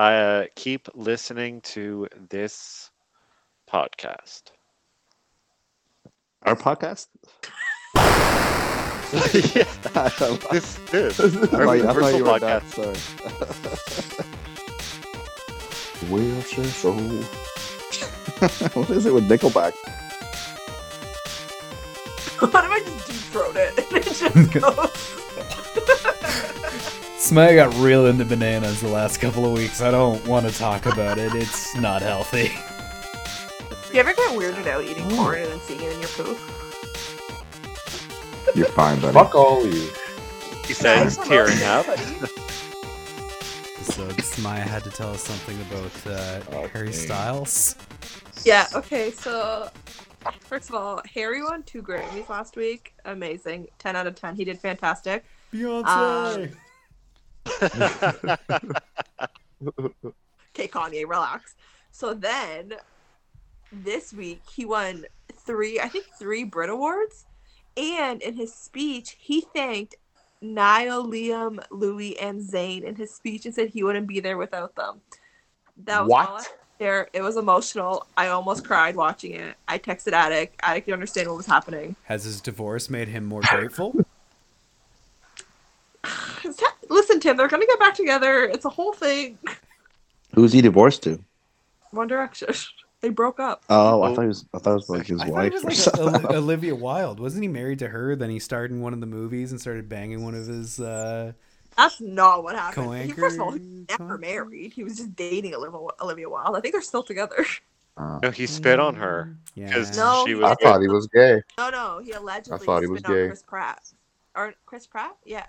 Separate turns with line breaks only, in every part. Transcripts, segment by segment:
uh, keep listening to this podcast.
Our podcast?
yeah, this this
I
our
thought you-
universal
you
podcast.
done, sorry. Wheelchair what is it with Nickelback?
What if I just deep throat it and it just goes?
Smile got real into bananas the last couple of weeks. I don't want to talk about it. It's not healthy.
you ever get weirded out eating corn and then seeing it in your poop?
You're fine, buddy.
Fuck all of you.
He says, tearing up.
So Smile had to tell us something about uh, Harry Styles.
Yeah, okay, so first of all, Harry won two Grammys last week. Amazing. 10 out of 10. He did fantastic.
Beyonce.
Okay, Kanye, relax. So then this week he won three, I think three Brit Awards. And in his speech, he thanked Niall, Liam, Louis, and Zayn in his speech and said he wouldn't be there without them. That was
What?
there. It was emotional. I almost cried watching it. I texted Attic. Attic didn't understand what was happening.
Has his divorce made him more grateful?
Listen, Tim, they're gonna get back together. It's a whole thing.
Who's he divorced to?
One Direction. They broke up.
Oh, I thought he was. I thought it was like his
I
wife
it
or
was like
something.
Olivia Wilde. Wasn't he married to her? Then he starred in one of the movies and started banging one of his. Uh...
That's not what happened. He, first of all, he never married. He was just dating Olivia, Olivia Wilde. I think they're still together.
Uh,
no, he spit on her.
Yeah.
'Cause
No,
she was
I thought he was gay.
No, no, he allegedly I
thought he was
spit on
gay.
Chris Pratt. Or Chris Pratt? Yeah.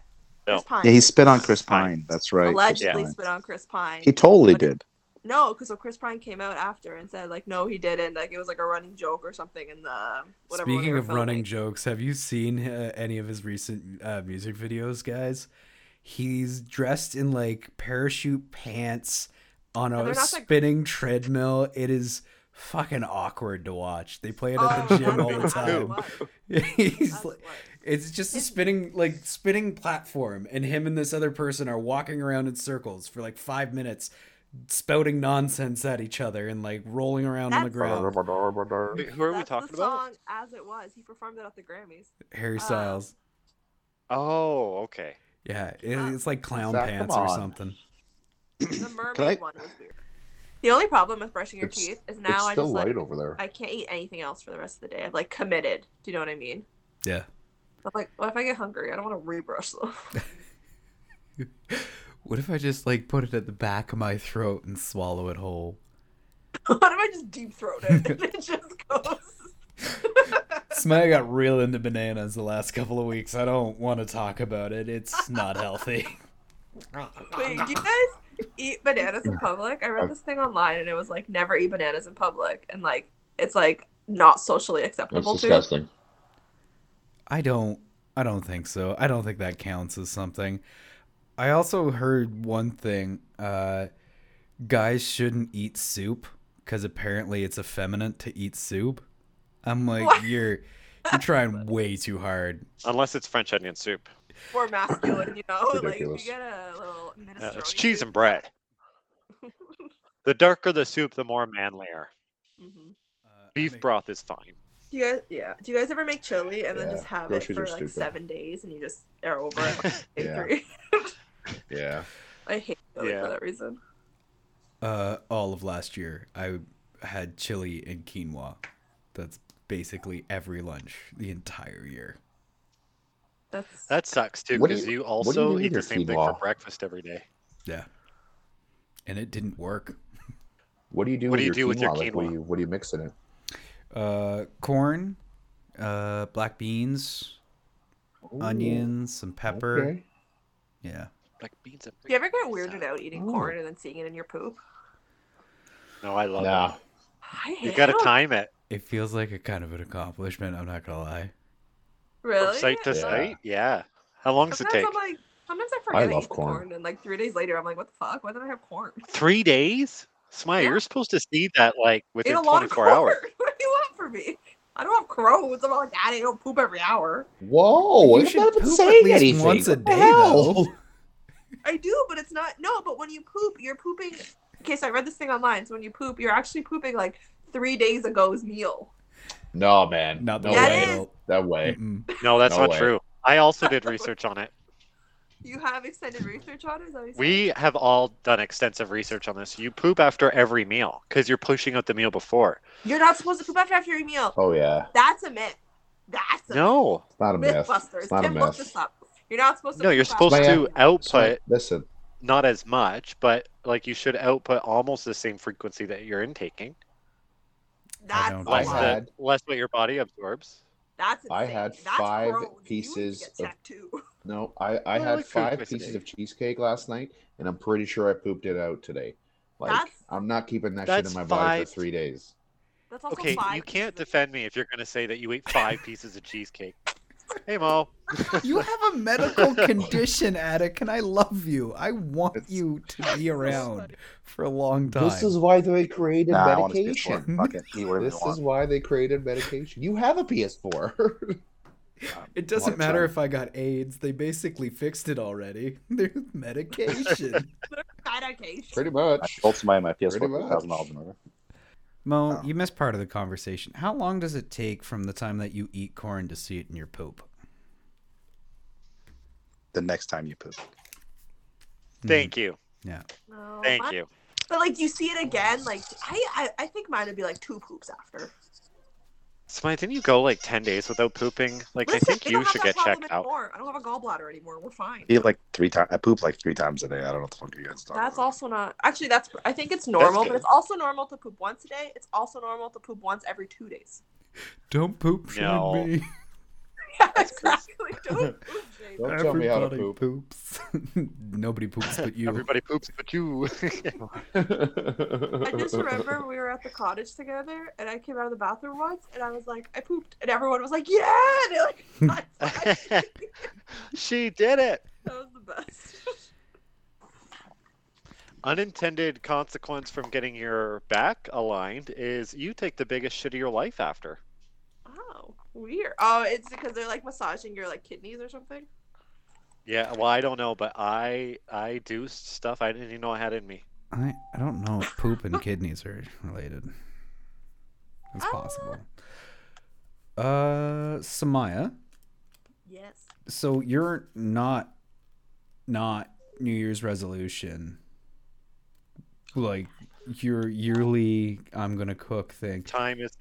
No.
Chris Pine.
yeah, he spit on Chris Pine. That's right.
Allegedly
Pine.
spit on Chris Pine.
He totally
But-
did.
No, because so Chris Pine came out after and said like, no, he didn't. Like it was like a running joke or something in the whatever.
Speaking
were
of running jokes, have you seen uh, any of his recent uh, music videos, guys? He's dressed in like parachute pants on a
they're like-
spinning treadmill. It is fucking awkward to watch. They play it at
Oh,
the gym all the time. He's like, it's just a spinning like spinning platform, and him and this other person are walking around in circles for like five minutes, spouting nonsense at each other and like rolling around on the ground.
Wait, who are we
That's
talking
the
about?
song as it was. He performed it at the Grammys.
Harry
Uh,
Styles.
Oh, okay.
Yeah, it, it's like clown
Zach,
pants or something.
The mermaid one was weird. The only problem with brushing your
It's-
teeth is
It's
now I just
light
like
over there.
I can't eat anything else for the rest of the day. I've like committed. Do you know what I mean?
Yeah.
I'm like, what if I get hungry? I don't want to rebrush them.
What if I just like put it at the back of my throat and swallow it whole?
what if I just deep throat it and it just goes?
Smile got real into bananas the last couple of weeks. I don't want to talk about it. It's not healthy.
Wait, do you guys eat bananas in public? I read this thing online and it was like never eat bananas in public and like it's like not socially
That's
acceptable to.
disgusting.
I don't I don't think so. I don't think that counts as something. I also heard one thing, uh guys shouldn't eat soup cuz apparently it's effeminate to eat soup. I'm like
What?
you're you're trying way too hard.
Unless it's French onion soup.
More masculine, you know? Like you get a little
Yeah, it's cheese and bread. The darker the soup, the more manlier.
Mhm.
Uh,
Beef
make-
broth is fine.
Do you guys, yeah. Do you guys ever make chili and then just have it for like
stupid.
seven days and you just are over it? Like, day
Yeah. Yeah.
I hate chili
Yeah.
for that reason.
Uh, all of last year, I had chili and quinoa. That's basically every lunch the entire year.
That's
That sucks too,
What do
because
you-
you,
what do you
also eat the
your
same thing for breakfast every day.
Yeah. And it didn't work.
What do you do
What
with
do you
your
do with your
quinoa? Like, what do you what do you mix in it?
Uh, corn, uh, black beans, onions, some pepper.
Okay.
Yeah.
Like beans and
Do you ever get weirded out eating
Ooh.
corn and then seeing it in your poop?
No, I love
Nah.
it.
I
You gotta time it
It feels like a kind of an accomplishment. I'm not gonna lie.
From
Really?
site to
Yeah.
site. Yeah. How long does it take?
I'm like, sometimes I forget I,
love
eat
corn.
corn. and like three days later I'm like, what the fuck? Why did I have corn?
Three days? Smile,
Yeah.
you're supposed to see that like within
a lot of
24 hours.
What do you want from me? I don't have Crohn's. I'm not like, Daddy, I don't poop every hour.
Whoa!
you
I'm
should
not even
poop
saying
at least
anything.
once a day, though.
I do, but it's not. No, but when you poop, you're pooping. Okay, so I read this thing online. So when you poop, you're actually pooping like three days ago's meal.
No, man.
Not the
no
That
way.
is-
way.
That way.
Mm-mm.
No, that's
No
not
way.
true. I also did research on it.
You have extended research on it? Is that what you're saying?
We have all done extensive research on this. You poop after every meal because you're pushing out the meal before.
You're not supposed to poop after after your meal.
Oh yeah.
That's a myth. That's a
No,
It's not a
myth.
myth.
Mythbusters.
It's not a
Tim, look
myth.
this up. You're not supposed to.
no, you're supposed
after
to
your meal.
output
Listen,
not as much, but like you should output almost the same frequency that you're intaking.
That's
don't
a
I
Less,
lot.
had-
the, less what your body absorbs.
That's
I
insane.
had
That's
five
Crohn's. You need to
pieces
get
of-
checked
no, I, I
Well,
had
like
five pieces
day.
of cheesecake last night, and I'm pretty sure I pooped it out today. Like
That's-
I'm not keeping that shit in my body
five-
for three days.
That's also
Okay,
five
you can't defend me if you're going to say that you ate five pieces of cheesecake. Hey, Mo.
you have a medical condition, Attic, and I love you. I want
it's,
you to be around for a long time.
This is why they created
nah,
medication. this is why they created medication. You have a PS4.
it doesn't matter if I got AIDS. They basically fixed it already. There's medication.
medication.
Pretty much.
I sold somebody my PS4 for $1,000.
Mo,
Oh.
you missed part of the conversation. How long does it take from the time that you eat corn to see it in your poop?
The next time you poop. Hmm.
Thank you.
Yeah.
No,
Thank
mine-
you.
But like you see it again, like I, I I think mine would be like two poops after.
Smite, didn't you go like 10 days without pooping? Like,
Listen,
I think you should get
problem
checked out.
anymore. I don't have a gallbladder anymore. We're fine.
I eat like three times. I poop like three times a day. I don't know what the fuck you guys talking
That's
about.
also not actually. That's I think it's normal, but it's also normal to poop once a day. It's also normal to poop once every two days.
Don't poop shame
No.
me.
Yeah,
That's
exactly. Don't poop.
Don't tell me how to poop.
poops. Nobody poops but you.
Everybody poops but you.
I just remember we were at the cottage together, and I came out of the bathroom once, and I was like, I pooped, and everyone was like, Yeah, and like
she did it.
that was the best.
Unintended consequence from getting your back aligned is you take the biggest shit of your life after.
Weird. Oh, it's because they're like massaging your like kidneys or something.
Yeah, well, I don't know, but I I do stuff I didn't even know I had in me.
I, I don't know if poop and kidneys are related. It's
Ah.
possible. Uh, Samaya.
Yes.
So you're not not New Year's resolution. Like your yearly I'm gonna cook thing.
Time is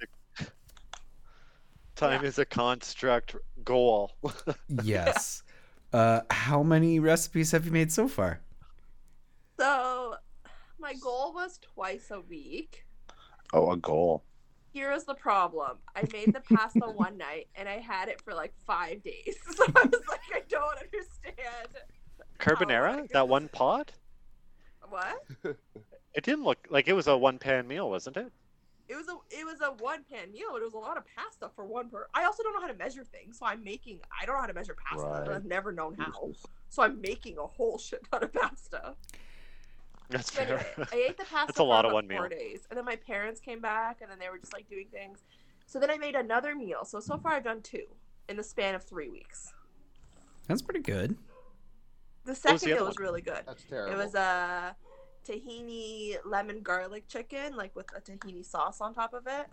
a time is a construct goal.
Yes. Uh how many recipes have you made so far?
So, my goal was twice a week.
Oh, a goal.
Here is the problem. I made the pasta one night and I had it for like five days. So I was like, I don't understand.
Carbonara?
my
that one pot?
What?
It didn't look like it was a one pan meal, wasn't it?
It was a it was a one pan meal, but it was a lot of pasta for one per. I also don't know how to measure things, so I'm making. I don't know how to measure pasta. and
Right.
I've never known how, so I'm making a whole shit ton of pasta.
That's
So
fair.
anyway, I ate the pasta
That's a lot of one
four
meal.
days, and then my parents came back, and then they were just like doing things. So then I made another meal. So so far I've done two in the span of three weeks.
That's pretty good.
The
was
second
the
meal
other
was really good.
That's terrible.
It was a tahini lemon garlic chicken, like with a tahini sauce on top of it.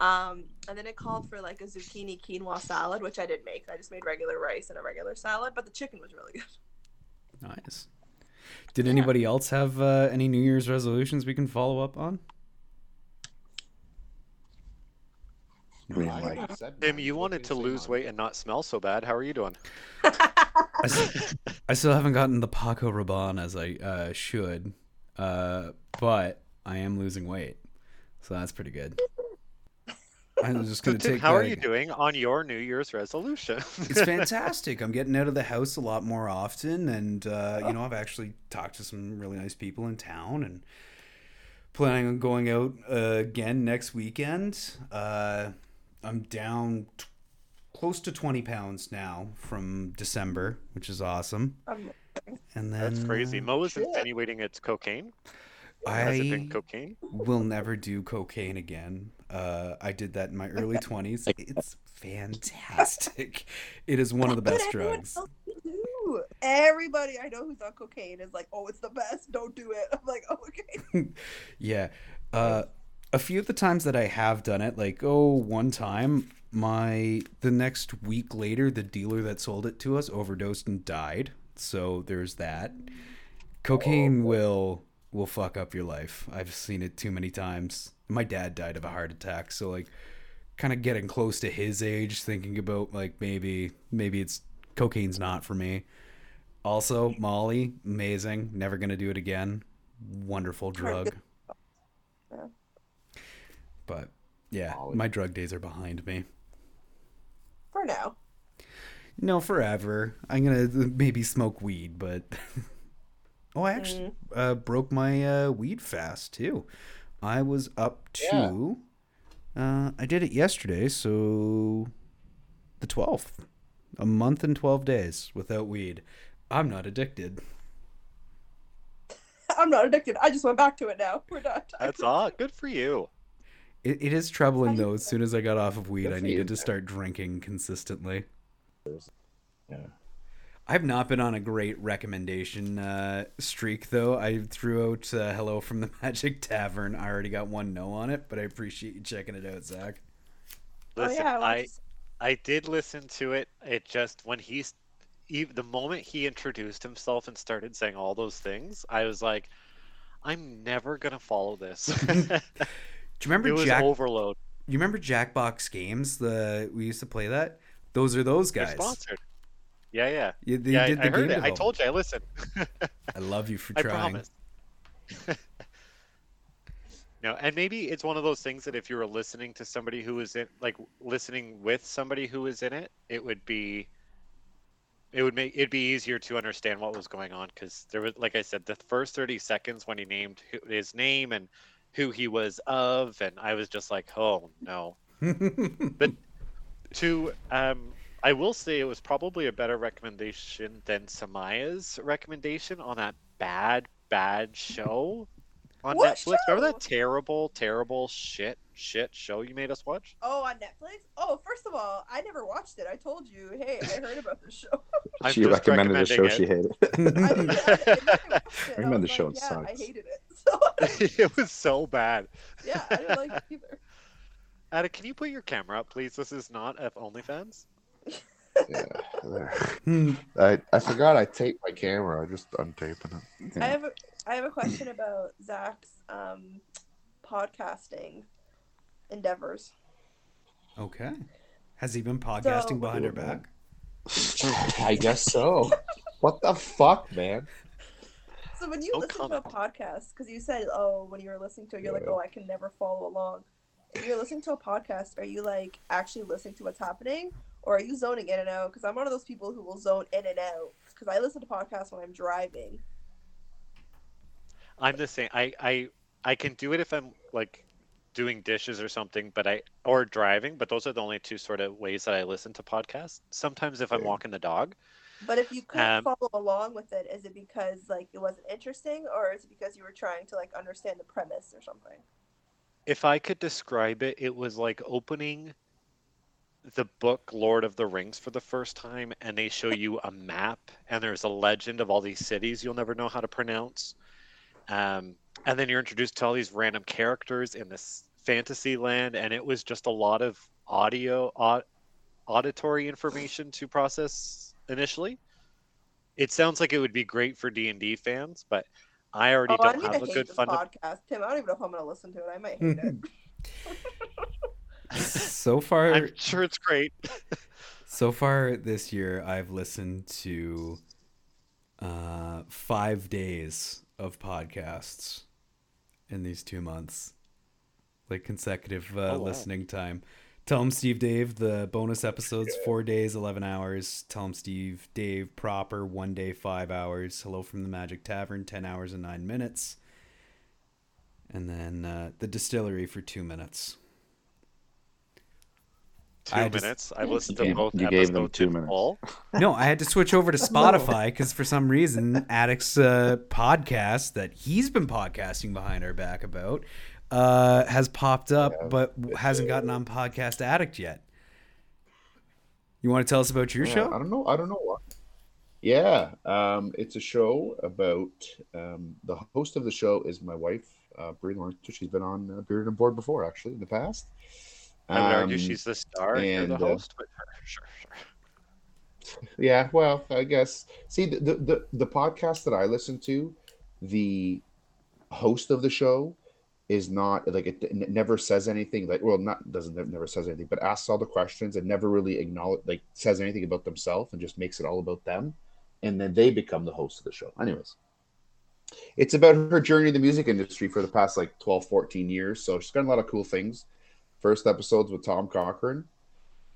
Um, and then it called for like a zucchini quinoa salad, which I didn't make. I just made regular rice and a regular salad, but the chicken was really good.
Nice. Did anybody else have uh, any New Year's resolutions we can follow up on?
I mean,
I
like,
haven't said
Tim, you wanted to lose weight and not smell so bad. How are you doing?
I, s- I still haven't gotten the Paco Rabanne as I uh, should, uh, but I am losing weight, so that's pretty good. I'm just gonna
Tim,
take.
how are you doing on your New Year's resolution?
It's fantastic. I'm getting out of the house a lot more often, and uh, you know, I've actually talked to some really nice people in town, and planning on going out uh, again next weekend. Uh, I'm down close to 20 pounds now from December, which is awesome. And then
That's crazy.
uh,
Mo is
shit.
insinuating it's cocaine. Has it been
I
cocaine?
will never do cocaine again. Uh, I did that in my early 20s. It's fantastic. It is one of the best drugs.
everybody I know who's on cocaine is like, "Oh, it's the best. Don't do it." I'm like, "Oh, okay."
Yeah. Uh, a few of the times that I have done it, like oh, one time, my the next week later, the dealer that sold it to us overdosed and died. So there's that. Cocaine will will fuck up your life. I've seen it too many times. My dad died of a heart attack, so like kind of getting close to his age, thinking about like maybe maybe it's cocaine's not for me. Also, Molly, amazing. Never gonna do it again. Wonderful drug. But yeah, my drug days are behind me.
For now.
No, forever. I'm gonna maybe smoke weed, but oh, I actually uh, broke my uh, weed fast too. I was up to. Uh, I did it yesterday, so the twelfth, a month and twelve days without weed. I'm not addicted.
I'm not addicted. I just went back to it now. We're done.
That's all. Good for you.
It, it is troubling though. As soon as I got off of weed, I needed to start drinking consistently.
Yeah.
I've not been on a great recommendation uh, streak though. I threw out uh, "Hello from the Magic Tavern." I already got one no on it, but I appreciate you checking it out, Zach.
Oh
Listen,
yeah.
I I did listen to it. It just when he's even the moment he introduced himself and started saying all those things, I was like, I'm never gonna follow this.
Do you remember
it was
Jack?
overload.
You remember Jackbox Games? The we used to play that. Those are those
They're
guys.
sponsored. Yeah, yeah.
Yeah, they
yeah,
did
I,
the
I heard it. I told you. I listened.
I love you for trying.
I promise. no, and maybe it's one of those things that if you were listening to somebody who was in, like, listening with somebody who was in it, it would be, it would make it'd be easier to understand what was going on because there was, like I said, the first thirty seconds when he named his name and who he was of, and I was just like, oh no. But to um, I will say it was probably a better recommendation than Samaya's recommendation on that bad, bad show on
What
Netflix. Remember that terrible, terrible shit, shit show you made us watch?
Oh, on Netflix. Oh, first of all, I never watched it. I told you, hey, I heard about this show.
She recommended a show
recommending
she hated.
I didn't, I didn't it. I
the show,
like,
it
yeah, I hated it. So
it was so bad.
yeah, I didn't like it either.
Ada, can you put your camera up, please? This is not F OnlyFans.
Yeah. there. Hmm. I, I forgot I taped my camera. I just untaping it.
I have a I have a question about Zach's um, podcasting endeavors.
okay. Has he been podcasting
So-
behind her back?
I guess so. What the fuck, man?
So when you
No
listen to a podcast, because you said, oh, when you were listening to it, you're like, oh, I can never follow along. If you're listening to a podcast, are you like actually listening to what's happening, or are you zoning in and out? Because I'm one of those people who will zone in and out. Because I listen to podcasts when I'm driving.
I'm the same. I, I I can do it if I'm like doing dishes or something, but I or driving. But those are the only two sort of ways that I listen to podcasts. Sometimes if I'm walking the dog,
But if you couldn't
Um,
follow along with it, is it because like it wasn't interesting, or is it because you were trying to like understand the premise or something?
if I could describe it, it was like opening the book Lord of the Rings for the first time, and they show you a map, and there's a legend of all these cities you'll never know how to pronounce. Um, and then you're introduced to all these random characters in this fantasy land, and it was just a lot of audio, au- auditory information to process initially. It sounds like it would be great for D and D fans, but I already
Oh,
don't
gonna
have a
hate
good
this
fund.
podcast, Tim. I don't even know if I'm gonna listen to it. I might hate it.
so far,
I'm sure it's great.
So far this year, I've listened to uh, five days of podcasts in these two months, like consecutive uh,
Oh, wow.
listening time. Tell 'Em Steve-Dave the bonus episodes four days eleven hours. Tell 'Em Steve-Dave proper one day five hours. Hello from the Magic Tavern ten hours and nine minutes, and then uh, the distillery for two minutes.
Two
I just-
minutes. I listened to
gave-
both
you gave them
episodes
two minutes.
full.
No, I had to switch over to Spotify because for some reason, Addict's uh, podcast that he's been podcasting behind our back about uh, has popped up,
Yeah.
but hasn't gotten on Podcast Addict yet. You want to tell us about your
Yeah, I don't know. I don't know what. Yeah, um, it's a show about um, the host of the show is my wife, uh, Brie Lawrence. She's been on uh, Beard and Board before, actually, in the past.
I would argue
Um,
she's the star and you're the
uh,
host, but sure, sure, sure.
Yeah, well, I guess. See, the, the the the podcast that I listen to, the host of the show is not like it, it never says anything. Like, well, not doesn't never says anything, but asks all the questions and never really acknowledge like says anything about themselves and just makes it all about them, and then they become the host of the show. Anyways, it's about her journey in the music industry for the past like 12, 14 years. So she's done a lot of cool things. First episodes with Tom Cochrane.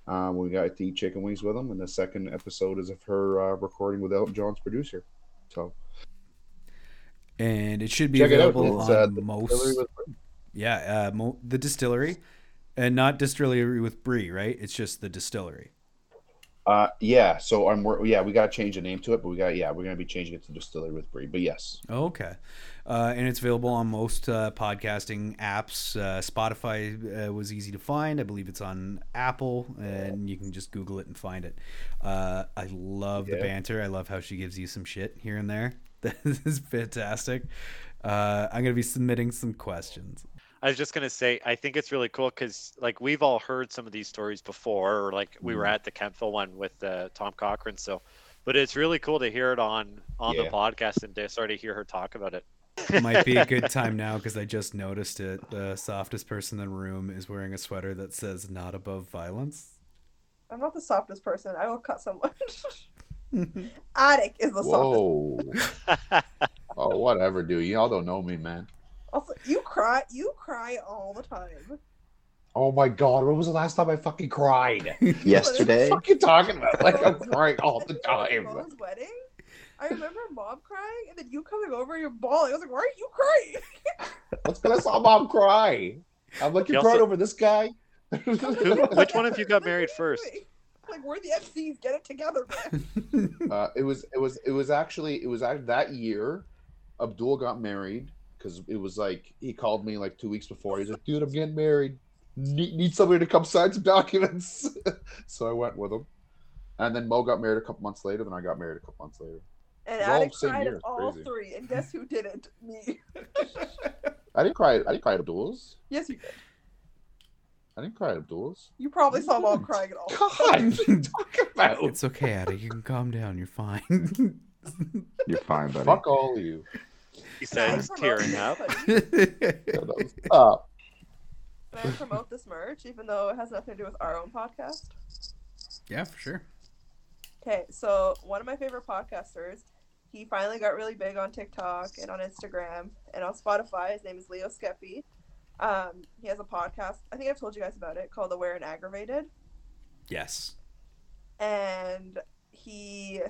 Um, we got to eat chicken wings with him, and the second episode is of her uh, recording with Elton John's producer. So
and it should be
check
available
It's
on
uh, the
most.
With-
Yeah, uh, mo- the distillery, and not distillery with brie, right? It's just the distillery.
Uh, yeah. So I'm yeah, we got to change the name to it, but we got yeah, we're gonna be changing it to Distillery with Brie. But yes,
Okay, uh, and it's available on most uh, podcasting apps. Uh, Spotify uh, was easy to find. I believe it's on Apple, and you can just Google it and find it. Uh, I love the banter. I love how she gives you some shit here and there. This is fantastic. Uh, I'm gonna be submitting some questions.
I was just gonna say, I think it's really cool because like we've all heard some of these stories before, or like we
Mm.
were at the Kentville one with uh, Tom Cochrane. So, but it's really cool to hear it on on the podcast and to sort of hear her talk about it.
Might be a good time now because I just noticed it. The softest person in the room is wearing a sweater that says "Not above violence."
I'm not the softest person. I will cut someone. Attic is the softest.
whoa, oh whatever, dude. Y'all don't know me, man.
Also, you cry. You cry all the time.
Oh my god, when was the last time I fucking cried?
Yesterday,
What are you talking about? Like I'm crying all the
Mo's
time.
wedding. I remember mom crying, and then you coming over, and you're bawling. I was like, "Why are you crying?"
What's gonna saw mom cry? I'm like,
You
you cried
also-
over this guy.
Who, which one of you got married
what are you
first?
Like, we're the MCs. Get it together, man.
Uh, it was it was it was actually it was act- that year. Abdul got married because it was like he called me like two weeks before. He's like, "Dude, I'm getting married. Need, need somebody to come sign some documents." so I went with him, and then Mo got married a couple months later. Then I got married a couple months later.
And
It's all
Attic
the same
cried
year,
at all
crazy.
three, and guess who didn't? Me.
I didn't cry. I didn't cry at Abdul's.
yes, you did.
I didn't cry at Abdul's.
You probably saw mom
didn't.
crying at all.
God, what are you talking about?
it's okay, Addie. You can calm down. You're fine.
you're fine, buddy.
Fuck all of you.
He
Can I
said he's tearing up.
up. Stop.
Can I promote this merch, even though it has nothing to do with our own podcast?
yeah, for sure.
Okay, so one of my favorite podcasters, he finally got really big on TikTok and on Instagram and on Spotify. His name is Leo Skepi. Um, he has a podcast. I think I've told you guys about it called Aware and Aggravated.
Yes.
And he,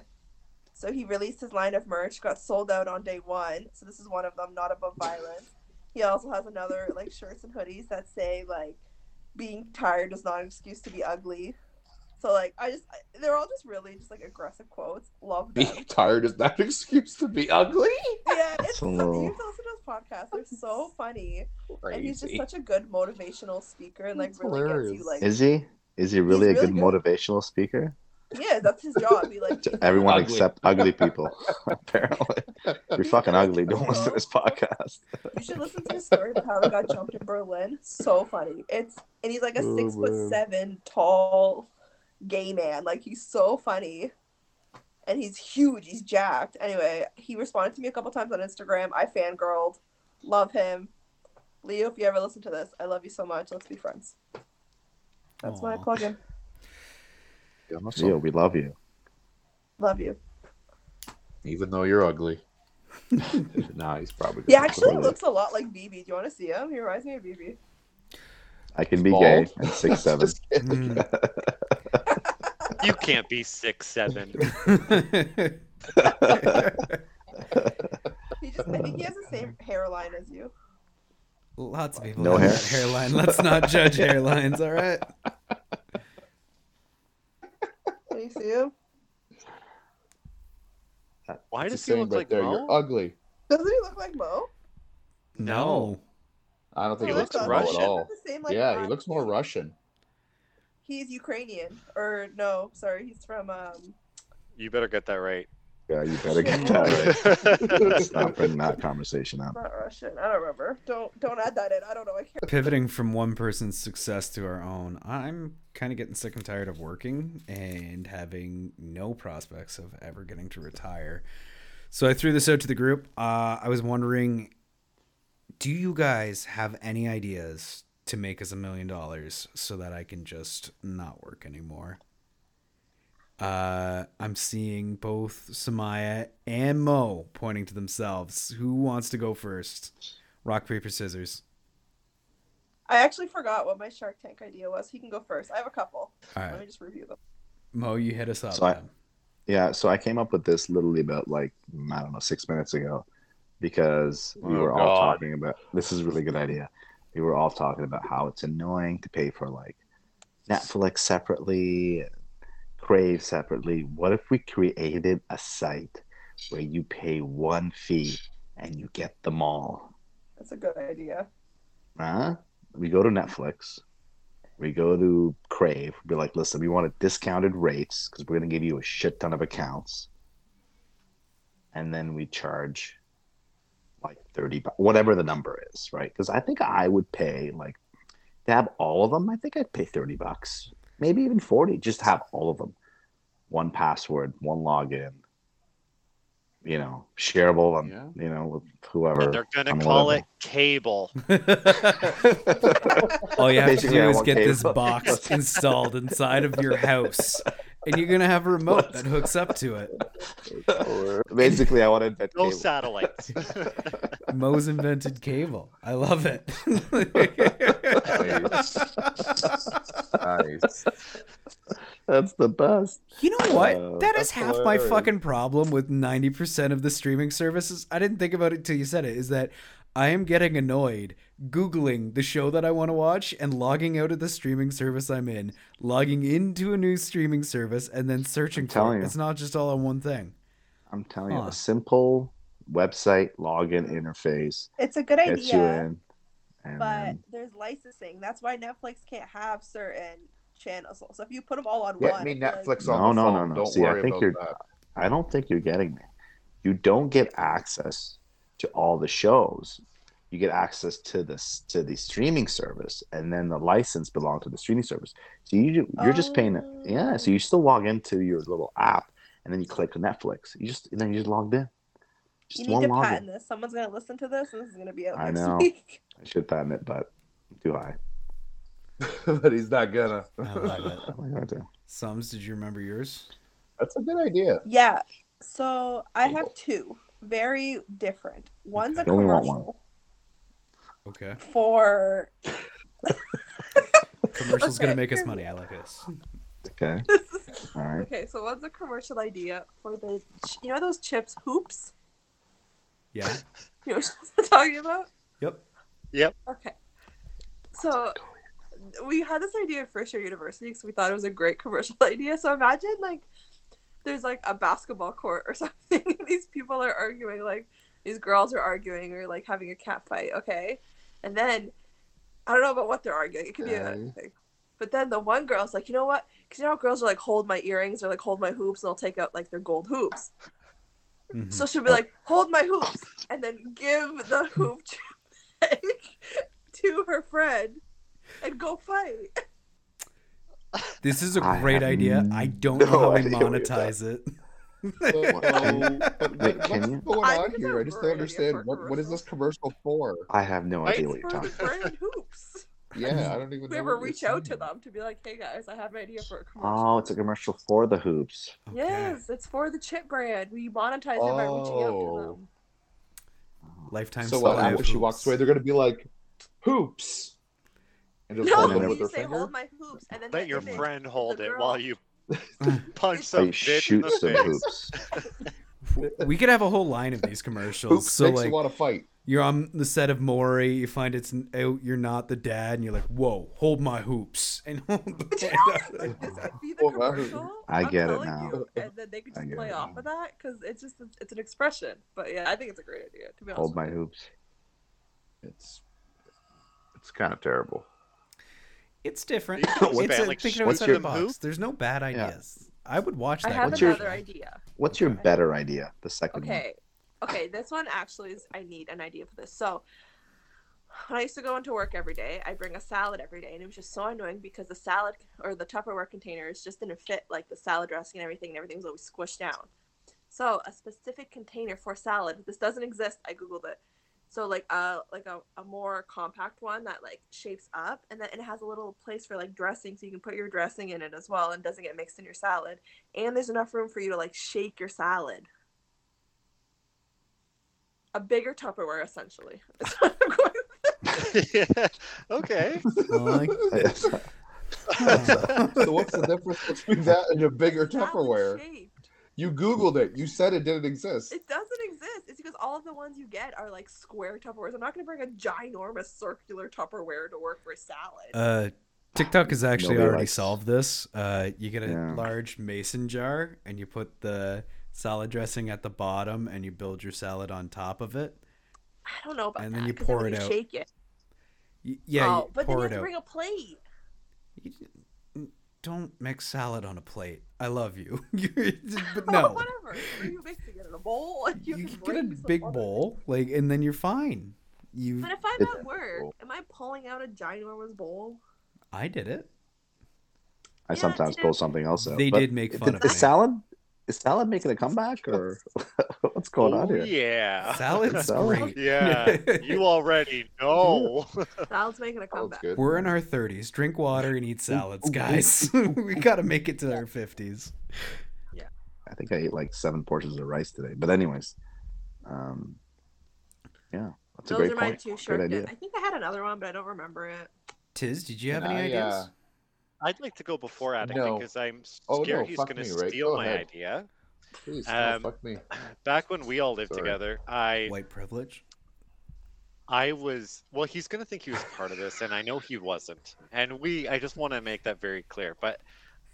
so he released his line of merch, got sold out on day one. So this is one of them, Not Above Violence. He also has another like shirts and hoodies that say like, being tired is not an excuse to be ugly. So like I just I, they're all just really just like aggressive quotes. Love them.
Being tired is not an excuse to be ugly.
yeah, it's
a
so,
little-
you have to listen to his podcast. They're so funny, and he's just such a good motivational speaker, and like
That's
really gets you like.
Is he? Is he really a
really
good
good.
motivational speaker?
Yeah, that's his job. He like
To everyone
Ugly.
except ugly people, apparently. You're fucking ugly. Don't listen to this oh. podcast.
You should listen to his story about how he got jumped in Berlin. So funny. It's and he's like a
Oh,
six foot seven tall gay man. Like he's so funny. And he's huge. He's jacked. Anyway, he responded to me a couple times on Instagram. I fangirled. Love him. Leo, if you ever listen to this, I love you so much. Let's be friends. That's my plug-in.
Yeah, that's
Leo,
all.
we love you.
Love you.
Even though you're ugly. nah, he's probably.
He actually
Totally.
looks a lot like BB. Do you want to see him? He reminds me of BB.
I can be
Bald.
gay and six seven.
Just kidding.
Mm.
You can't be six seven.
He just I think he has the same hairline as you.
Lots of people
No
have
hair.
hairline. Let's not judge hairlines, all right?
Can you see him?
Why
It's
does
the
he look
right
like
there.
Mo?
You're ugly.
Doesn't he look like Mo?
No.
I don't think
He
he,
looks
looks, like Mo
Russian.
at all.
Same, like,
yeah, he looks more Russian.
He's Ukrainian, or no, sorry, he's from um.
You better get that right.
Yeah, you better get that right. Let's not that conversation up.
Not Russian. I don't remember. Don't don't add that in. I don't know. I can't.
Pivoting from one person's success to our own, I'm kind of getting sick and tired of working and having no prospects of ever getting to retire. So I threw this out to the group. Uh, I was wondering, do you guys have any ideas to make us a million dollars so that I can just not work anymore? Uh, I'm seeing both Samaya and Mo pointing to themselves. Who wants to go first? Rock, paper, scissors.
I actually forgot what my Shark Tank idea was. He can go first. I have a couple.
All
Let me just review them.
Mo, you hit us up.
So I- Yeah, so I came up with this literally about like I don't know six minutes ago because we
Oh,
were all
God.
talking about this is a really good idea. We were all talking about how it's annoying to pay for like Netflix separately, Crave separately. What if we created a site where you pay one fee and you get them all?
That's a good idea.
Huh? We go to Netflix. We go to Crave. Be like, listen, we want a discounted rates because we're gonna give you a shit ton of accounts, and then we charge like thirty, bu- whatever the number is, right? Because I think I would pay like to have all of them. I think I'd pay thirty bucks, maybe even forty, just have all of them. One password, one login. You know, shareable on
Yeah.
you know with whoever.
and they're gonna call
whatever.
it cable.
All you have to
Basically, I
do is
want
get this box installed inside of your house, and you're gonna have a remote that hooks up to it.
Basically, I want to invent
No
cable.
satellites.
Mo's invented cable. I love it.
Nice. That's the best.
You know what?
Uh,
that is
that's
half my fucking problem with 90% of the streaming services. I didn't think about it till you said it. Is that I am getting annoyed Googling the show that I want to watch and logging out of the streaming service I'm in, logging into a new streaming service, and then searching for
telling
it.
you.
It's not just all on one thing.
I'm telling you, a simple website login interface
It's a good
gets you
idea,
in. And
but
then,
there's licensing. That's why Netflix can't have certain channels. So if you put them all on
Get
one,
me
I feel like-
Netflix
No,
on the
no, no,
phone.
no.
Don't
See, I think you're-
that.
I don't think you're getting me. You don't get access to all the shows. You get access to this to the streaming service, and then the license belongs to the streaming service. So you you're just paying it. Yeah. So you still log into your little app, and then you click Netflix. You just and then you just logged in. Just
You need to
login.
patent this. Someone's gonna listen to this, and this is gonna be out
I
next
know.
week.
I should patent it, but do I?
but he's not gonna.
I love it.
What am I gonna?
Sums, did you remember yours?
That's a good idea.
Yeah. So I have two very different. One's a
I only want one.
commercial
Okay.
for.
Commercial's
Okay.
gonna make us money. I like this.
Okay. All right.
okay, so what's a commercial idea for the ch- you know those chips hoops.
Yeah.
You know what I'm talking about?
Yep. Yep.
Okay. So we had this idea at First Year University because we thought it was a great commercial idea. So imagine like there's like a basketball court or something. And these people are arguing, like these girls are arguing or like having a cat fight. Okay, and then I don't know about what they're arguing. It could be a
Okay.
thing. But then the one girl's like, you know what? Because you know how girls are like, hold my earrings or like hold my hoops, and they'll take out like their gold hoops.
Mhm.
So she'll be like, hold my hoops, and then give the hoop to, to her friend and go fight.
This is a
I
great
have
idea. I don't know how we
idea what you're
monetize it.
So, um, but
Wait,
what-
can
what's going
I
on
think
here? I just don't
great idea for
understand. What, what is this
commercial.
commercial for?
I have no idea what you're talking about.
brand hoops.
Yeah, I don't even.
We
know
ever reach
you're
out to them to be like, hey guys, I have an idea for a commercial.
Oh, it's a commercial for the hoops.
Okay.
Yes, it's for the chip brand. We monetize it by reaching out to
Oh.
them.
Lifetime
So what? After
of
she walks away, they're gonna be like, hoops, and just
No,
hold
then
them with their
say
finger.
hold my hoops, and then
Let your friend hold it
girl-
while you punch some
you
bitch in
shoot
the
some
face.
hoops.
we could have a whole line of these commercials.
Hoops
so
makes
like
you want to fight.
you're on the set of Maury, you find it's out, oh, you're not the dad, and you're like, "Whoa, hold my hoops!" And hold the
Like, this could be the
Oh,
commercial.
I get it now.
You, and then they could just play off
now.
of that because it's just it's an expression. But yeah, I think it's a great idea. To be honest.
Hold my
you.
hoops.
It's it's kind of terrible.
It's different.
You
it's
expand,
a,
like,
thinking
what's
outside
your-
the box. There's no bad ideas. I would watch that.
I
that.
have
What's your-
another idea.
What's your better idea? The second one.
Okay. Okay, this one actually is I need an idea for this. So when I used to go into work every day, I bring a salad every day, and it was just so annoying because the salad or the Tupperware containers just didn't fit like the salad dressing and everything, and everything was always squished down. So a specific container for salad. This doesn't exist. I googled it. So like a like a, a more compact one that like shapes up, and then it has a little place for like dressing, so you can put your dressing in it as well, and doesn't get mixed in your salad. And there's enough room for you to like shake your salad a bigger Tupperware, essentially. That's what I'm going with.
okay.
I like
So what's the difference between that and a bigger
Salad
Tupperware?
Shaped.
You Googled it. You said it didn't exist.
It doesn't exist. It's because all of the ones you get are like square Tupperwares. I'm not going to bring a ginormous circular Tupperware to work for a salad.
Uh, TikTok has actually
Nobody
already
likes-
solved this. Uh, you get a
Yeah.
large mason jar and you put the salad dressing at the bottom and you build your salad on top of it.
I don't know about
and
that.
then you
'cause
pour
when
it
you
out.
Shake it.
Y- yeah,
oh,
you
but then
pour
you
it
have to
out.
bring a plate.
You don't mix salad on a plate. I love you, but no.
whatever. Are you mixing it in a bowl? and
You
can
can get a big
other-
bowl, like, and then you're fine. You,
But if I'm
It's-
at work, am I pulling out a ginormous bowl?
I did it.
I
Yeah,
sometimes pull something else out.
They
but
did make fun
is,
of
is
me.
salad is salad making a comeback or what's going on
oh,
here?
yeah.
Salad's
Salad?
great.
Yeah. You already know.
Salad's making a comeback.
good.
We're in our 30s. Drink water and eat salads, guys. we got to make it to our 50s.
Yeah, I think I ate like seven portions of rice today. But anyways, um, yeah, that's a
Those
great
are my
point.
two
Great
short
idea.
I think I had another one, but I don't remember it.
Tiz, did you have
Can
any
I,
ideas?
uh,
I'd like to go before Attic
No.
because I'm
Oh,
scared
no,
he's going to
me, Rick.
steal
Go
my
ahead.
idea.
Please,
Um,
no, fuck me.
Back when we all lived
Sorry.
together, I
White privilege.
I was well. He's gonna think he was part of this, and I know he wasn't. And we, I just want to make that very clear. But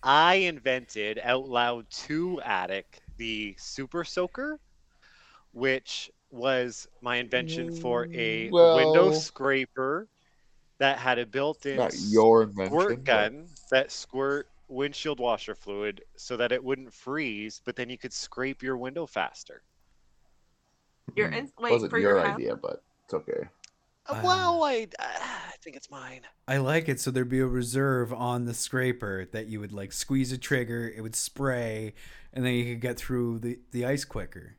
I invented out loud to Attic the Super Soaker, which was my invention for a
Well-
window scraper that had a built-in
Not your invention.
squirt
but-
gun that squirt windshield washer fluid so that it wouldn't freeze, but then you could scrape your window faster.
Your
Hmm.
in- wait
wasn't
for
your
your house-
idea, but it's okay.
Uh, well, I, I think it's mine.
I like it. So there'd be a reserve on the scraper that you would like squeeze a trigger, it would spray, and then you could get through the, the ice quicker.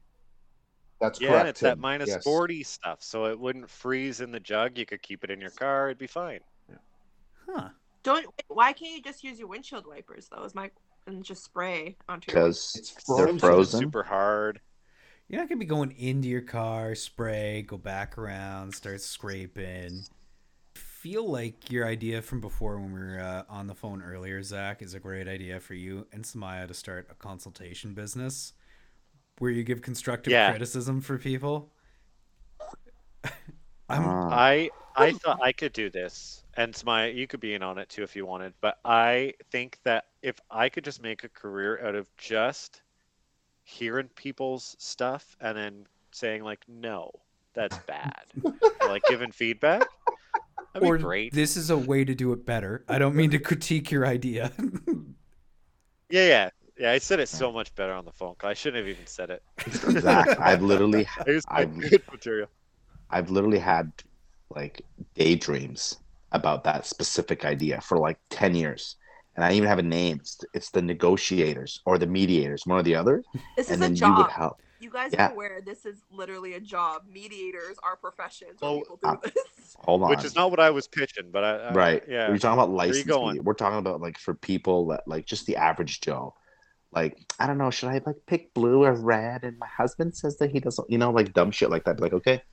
That's
Yeah,
correct.
and it's that minus
Yes.
40 stuff, so it wouldn't freeze in the jug. You could keep it in your car, it'd be fine. Yeah.
Huh.
Don't. Why can't you just use your windshield wipers though? Is my and just spray onto your
Because
It's
they're
frozen.
frozen.
Super hard.
You're not gonna be going into your car, spray, go back around, start scraping. Feel like your idea from before when we were uh, on the phone earlier, Zach, is a great idea for you and Samaya to start a consultation business where you give constructive
Yeah.
criticism for people. I'm,
Ah,
I I thought I could do this, and Smaya, you could be in on it too if you wanted. But I think that if I could just make a career out of just hearing people's stuff and then saying like, no, that's bad, like giving feedback, that'd
or
be great.
this is a way to do it better. I don't mean to critique your idea.
Yeah, yeah, yeah. I said it so much better on the phone. I shouldn't have even said it.
Zach, I've literally
It
I've-
good material.
I've literally had like daydreams about that specific idea for like 10 years. And I even have a name. It's, it's the negotiators or the mediators, one or the other.
This
and
is
then
a
you
job.
would help.
You guys
Yeah.
are aware this is literally a job. Mediators are professions where
Well,
people do
uh,
this.
Hold on.
Which is not what I was pitching, but I, I
right.
Yeah,
We're talking about
you
license. We're talking about like for people that like just the average Joe. Like, I don't know, should I like pick blue or red? And my husband says that he doesn't, you know, like dumb shit like that. Be like, okay.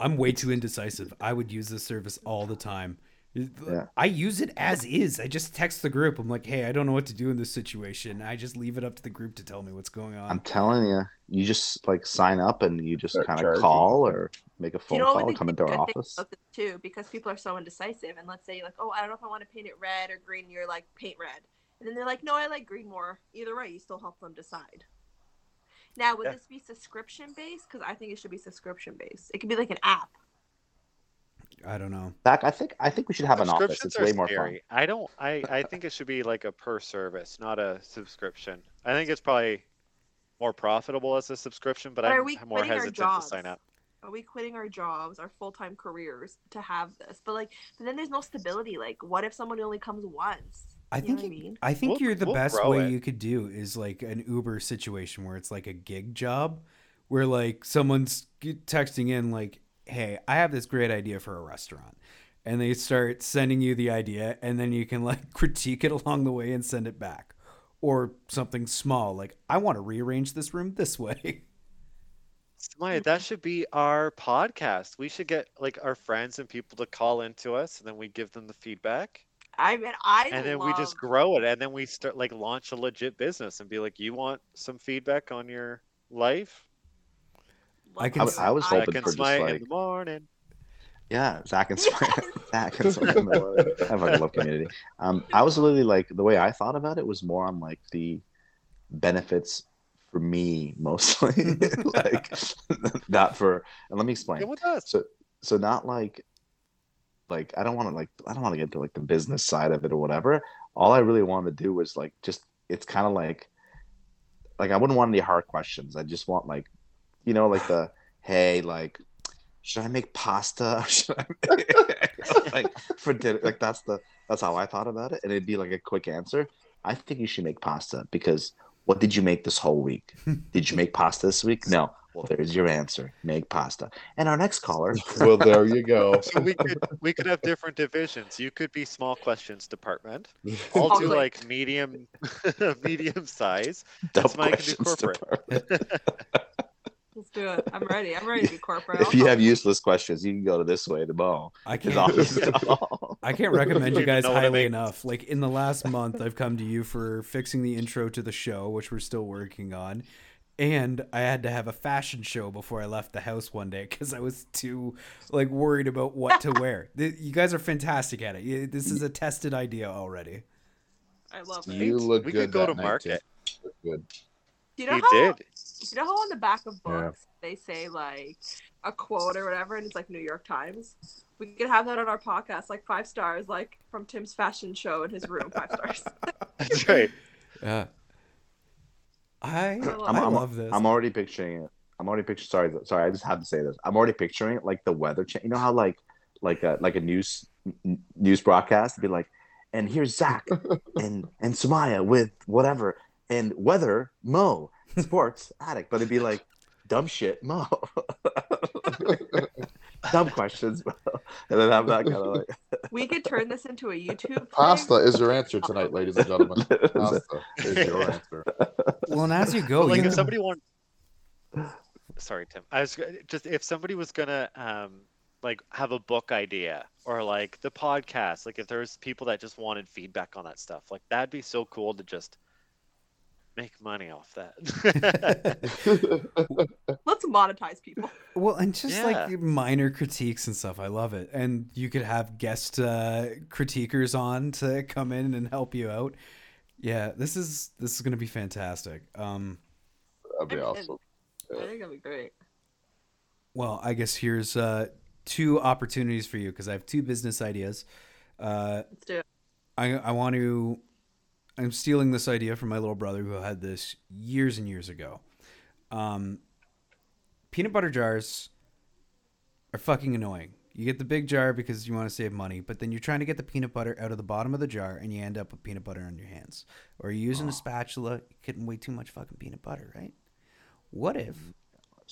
I'm way too indecisive. I would use this service all the time.
Yeah.
I use it as is. I just text the group. I'm like, hey, I don't know what to do in this situation. I just leave it up to the group to tell me what's going on.
I'm telling you, you just like sign up and you just kind of call or make a phone
you know
call, come into our office.
too? Because people are so indecisive, and let's say like, oh, I don't know if I want to paint it red or green. You're like, paint red, and then they're like, no, I like green more. Either way, you still help them decide. Now, would
Yeah.
this be subscription based? Because I think it should be subscription based. It could be like an app.
I don't know.
Zach, I think I think we should have an office. It's
are
way more fun.
I don't. I I think it should be like a per service, not a subscription. I think it's probably more profitable as a subscription, but
But are
I'm
we
more
quitting our
hesitant to
jobs?
sign up.
Are we quitting our jobs, our full time careers to have this? But like, but then there's no stability. Like, what if someone only comes once?
I
You
think
know what I
you-
mean?
I think
We'll-
you're the
we'll
best way
it.
you could do is like an Uber situation where it's like a gig job, where like someone's texting in like, "Hey, I have this great idea for a restaurant," and they start sending you the idea, and then you can like critique it along the way and send it back, or something small like, "I want to rearrange this room this way."
Maya, that should be our podcast. We should get like our friends and people to call into us, and then we give them the feedback,
I mean, I
and then we just grow it, and then we start like launch a legit business and be like, "You want some feedback on your life?"
I can
it.
s-
I was
I-
hoping
Zach and
for just, like-
in the morning.
Yeah, Zach and Smite. Zach and Smite. I fucking love community. Um, I was literally like the way I thought about it was more on like the benefits for me mostly, like not for. And let me explain.
Come with us.
So so not like like I don't want to like I don't want to get into like the business side of it or whatever. All I really wanted to do was like just it's kind of like like I wouldn't want any hard questions. I just want like you know like the hey like should I make pasta? Should I make, like for dinner? Like that's the that's how I thought about it, and it'd be like a quick answer. I think you should make pasta because what did you make this whole week? Did you make pasta this week? No. Well, there's your answer. Make pasta. And our next caller.
well, there you go.
So we could we could have different divisions. You could be small questions department. I'll do like medium medium size.
Dumb
Mike can do
questions
corporate.
department.
Let's do it. I'm ready. I'm ready to be corporate.
If you have useless questions, you can go to this way, the ball.
I can't.
office.
I can't recommend you guys
know I
highly enough. Like in the last month, I've come to you for fixing the intro to the show, which we're still working on. And I had to have a fashion show before I left the house one day because I was too like worried about what to wear. You guys are fantastic at it. This is a tested idea already.
I love it.
You look
We
good.
could go
that
to market.
Good.
You know
He
how?
did.
You know how on the back of
Yeah.
books they say like a quote or whatever, and it's like New York Times. We could have that on our podcast, like five stars, like from Tim's fashion show in his room, five stars.
That's right.
Yeah. I
love
I
I'm,
love this.
I'm already picturing it. I'm already picturing. Sorry, sorry. I just have to say this. I'm already picturing it like the weather change. You know how like like a like a news n- news broadcast be like, and here's Zach and and Sumaya with whatever and weather Mo sports addict, but it'd be like dumb shit Mo. dumb questions, and then have that kind of like.
we could turn this into a YouTube. thing.
Pasta is your answer tonight, ladies and gentlemen. Pasta is your answer.
well, and as you go,
But, like
you
if somebody want sorry tim i was just if somebody was gonna um like have a book idea or like the podcast like if there's people that just wanted feedback on that stuff like that'd be so cool to just make money off that
Let's monetize people.
Well, and just
Yeah.
like minor critiques and stuff, I love it. And you could have guest uh, critiquers on to come in and help you out. Yeah, this is this is gonna be fantastic. Um,
That'd be
And-
awesome.
I think that'd be great.
well, I guess here's uh, two opportunities for you because I have two business ideas. Uh,
Let's do it.
I I want to. I'm stealing this idea from my little brother who had this years and years ago. Um, peanut butter jars are fucking annoying. You get the big jar because you want to save money, but then you're trying to get the peanut butter out of the bottom of the jar and you end up with peanut butter on your hands. Or you're using a spatula, you're getting way too much fucking peanut butter, right? What if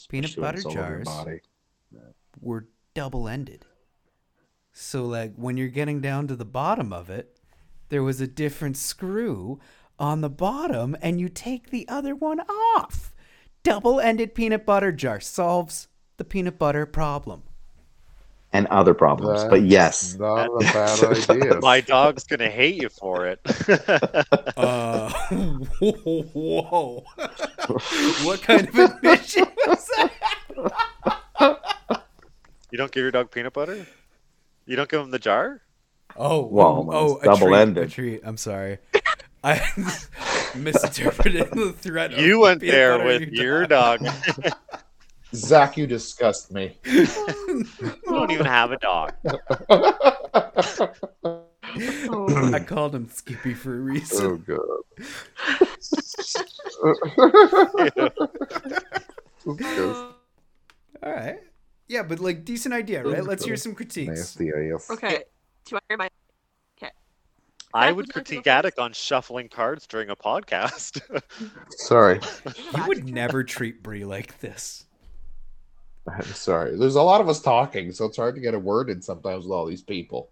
Peanut
Especially when
butter
it's all over your
jars.
body.
were double ended. So, like, when you're getting down to the bottom of it, there was a different screw on the bottom, and you take the other one off. Double ended peanut butter jar solves the peanut butter problem.
and other problems.
That's
but yes,
not a bad idea.
my dog's gonna hate you for it
Uh, whoa. what kind of admission was that?
you don't give your dog peanut butter you don't give him the jar
Oh,
Well,
oh,
it's
a treat,
double-ended.
A treat. I'm sorry. I misinterpreted the threat. of
you went there with your dog
Zach, you disgust me.
You don't even have a dog.
I called him Skippy for a reason.
Oh, oh god.
All right. Yeah, but like decent idea, right? Let's hear some critiques.
Nasty AF.
Okay. Do you want to hear my?
I would
would you like to go
critique
first?
Attic on shuffling cards during a podcast.
Sorry.
You would never treat Brie like this.
I'm sorry. There's a lot of us talking, so it's hard to get a word in sometimes with all these people.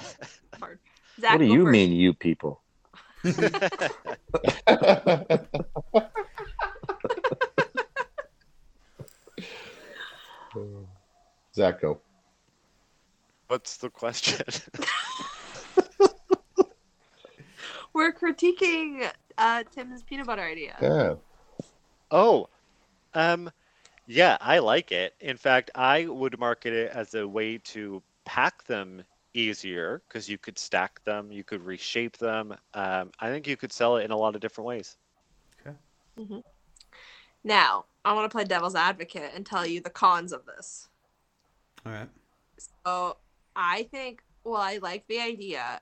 Zach,
what do you
first.
mean, you people?
Zach, go.
What's the question?
We're critiquing uh, Tim's peanut butter idea.
Yeah.
Oh, um, yeah, I like it. In fact, I would market it as a way to pack them easier because you could stack them, you could reshape them. Um, I think you could sell it in a lot of different ways. Okay.
Now, I want to play devil's advocate and tell you the cons of this.
All right.
So, I think, well, I like the idea.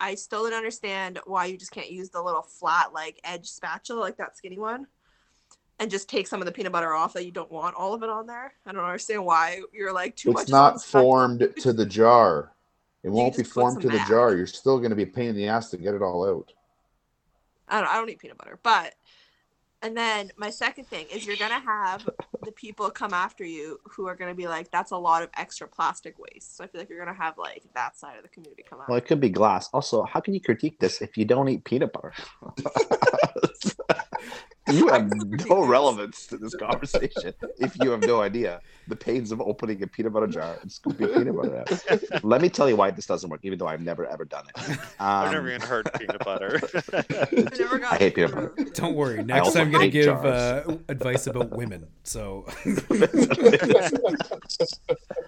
I still don't understand why you just can't use the little flat, like, edge spatula, like that skinny one, and just take some of the peanut butter off that you don't want all of it on there. I don't understand why you're like too much.
It's
is on
not
spatula.
formed to the jar. It won't be formed to the jar. You're still going to be a pain in the ass to get it all out.
I don't, I don't eat peanut butter, but and then my second thing is you're gonna have the people come after you who are gonna be like, that's a lot of extra plastic waste. So I feel like you're gonna have like that side of the community come out.
Well, it could be glass. Also, how can you critique this if you don't eat peanut butter? you have no relevance to this conversation if you have no idea the pains of opening a peanut butter jar and scooping peanut butter out. Let me tell you why this doesn't work, even though I've never ever done it.
I've
Um,
never even heard peanut butter.
I never got
I hate peanut butter.
Don't worry. Next
also
I'm gonna give uh, advice about women. So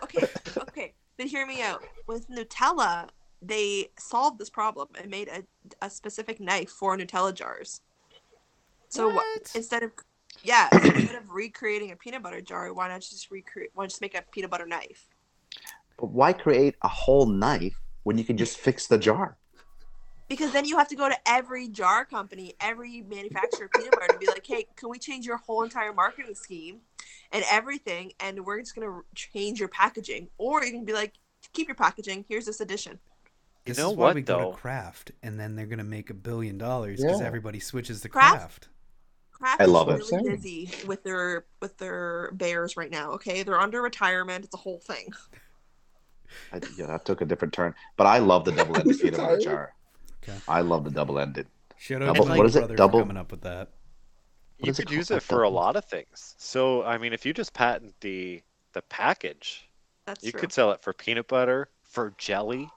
Okay, okay, but hear me out. With Nutella, they solved this problem and made a, a specific knife for Nutella jars. So
What?
instead of yeah, instead of recreating a peanut butter jar, why not just recreate? Why not just make a peanut butter knife?
But why create a whole knife when you can just fix the jar?
Because then you have to go to every jar company, every manufacturer of peanut butter and be like, hey, can we change your whole entire marketing scheme and everything? And we're just going to change your packaging. Or you can be like, keep your packaging. Here's this edition.
this
know
is why
what,
we go
though?
to Kraft, and then they're gonna make a billion dollars because
Yeah.
everybody switches to
craft?
Kraft.
Kraft
I
is
love it.
really busy with their with their bears right now. Okay, they're under retirement. It's a whole thing.
I, yeah, that took a different turn. But I love the double-ended peanut butter
Sorry.
jar.
Okay.
I love the double-ended.
Shout out
Double-
to
what
Big
is it? Double-
coming up with that.
What
you
is it
could use it for a lot of things. So, I mean, if you just patent the the package,
That's
you
true.
could sell it for peanut butter, for jelly,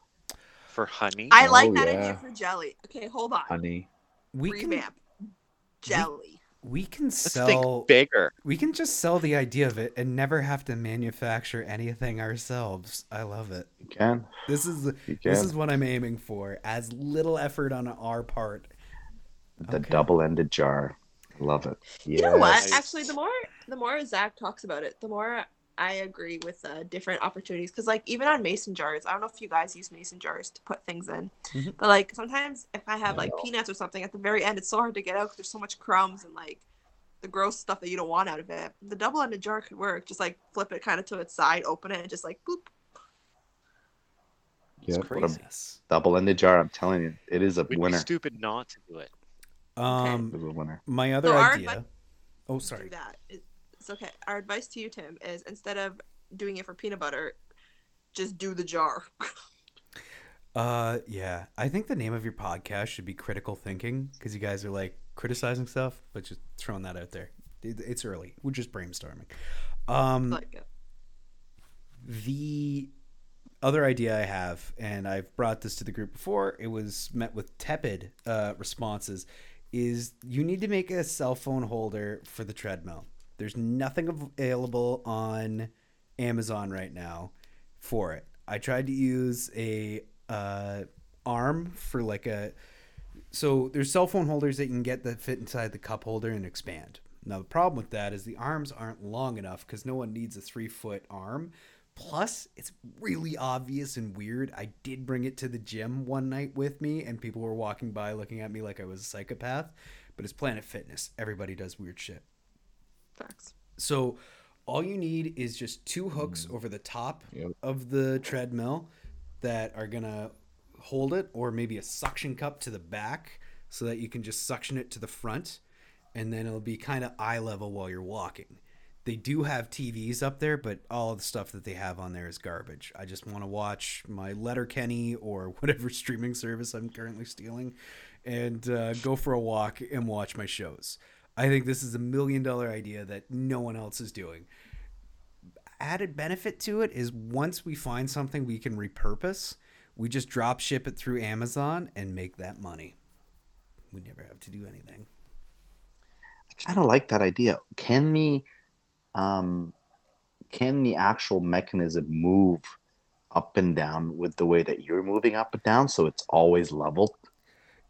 for honey.
I like
Oh,
that
yeah.
idea for jelly. Okay, hold on.
Honey.
We can
Revamp. Jelly.
We can
Let's
sell
think bigger.
we can just sell the idea of it and never have to manufacture anything ourselves. I love it.
You can.
This is the,
You
this is what I'm aiming for. As little effort on our part.
The
Okay.
double-ended jar. Love it.
You know what? Actually, the more the more Zach talks about it, the more I agree with uh, different opportunities. Because like even on mason jars, I don't know if you guys use mason jars to put things in,
Mhm.
but like sometimes if I have like
No.
peanuts or something at the very end, it's so hard to get out because there's so much crumbs and like the gross stuff that you don't want out of it. The double-ended jar could work. Just like flip it kind of to its side, open it, and just like boop.
Yeah.
It's
What
crazy.
Yes.
double-ended jar. I'm telling you, it is a
We'd
winner.
be stupid not to do it.
Um
It is a winner.
my other
So our
idea.
advi-
Oh
do
sorry.
that. It- It's okay. Our advice to you, Tim, is instead of doing it for peanut butter, just do the jar.
Uh yeah. I think the name of your podcast should be critical thinking because you guys are like criticizing stuff, but just throwing that out there. It's early. We're just brainstorming. Um
like.
The other idea I have, and I've brought this to the group before, it was met with tepid uh, responses, is you need to make a cell phone holder for the treadmill. There's nothing available on Amazon right now for it. I tried to use a uh, arm for like a. So there's cell phone holders that you can get that fit inside the cup holder and expand. Now the problem with that is the arms aren't long enough because no one needs a three foot arm. Plus, it's really obvious and weird. I did bring it to the gym one night with me, and people were walking by looking at me like I was a psychopath. But it's Planet Fitness. Everybody does weird shit.
Facts.
So all you need is just two hooks over the top
Yep.
of the treadmill that are gonna hold it, or maybe a suction cup to the back so that you can just suction it to the front, and then it'll be kind of eye level while you're walking. They do have TVs up there, but all of the stuff that they have on there is garbage. I just want to watch my Letterkenny or whatever streaming service I'm currently stealing, and uh, go for a walk and watch my shows. I think this is a million dollar idea that no one else is doing. Added benefit to it is once we find something we can repurpose, we just drop ship it through Amazon and make that money. We never have to do anything.
I kind of like that idea. Can the um, can the actual mechanism move up and down with the way that you're moving up and down, so it's always level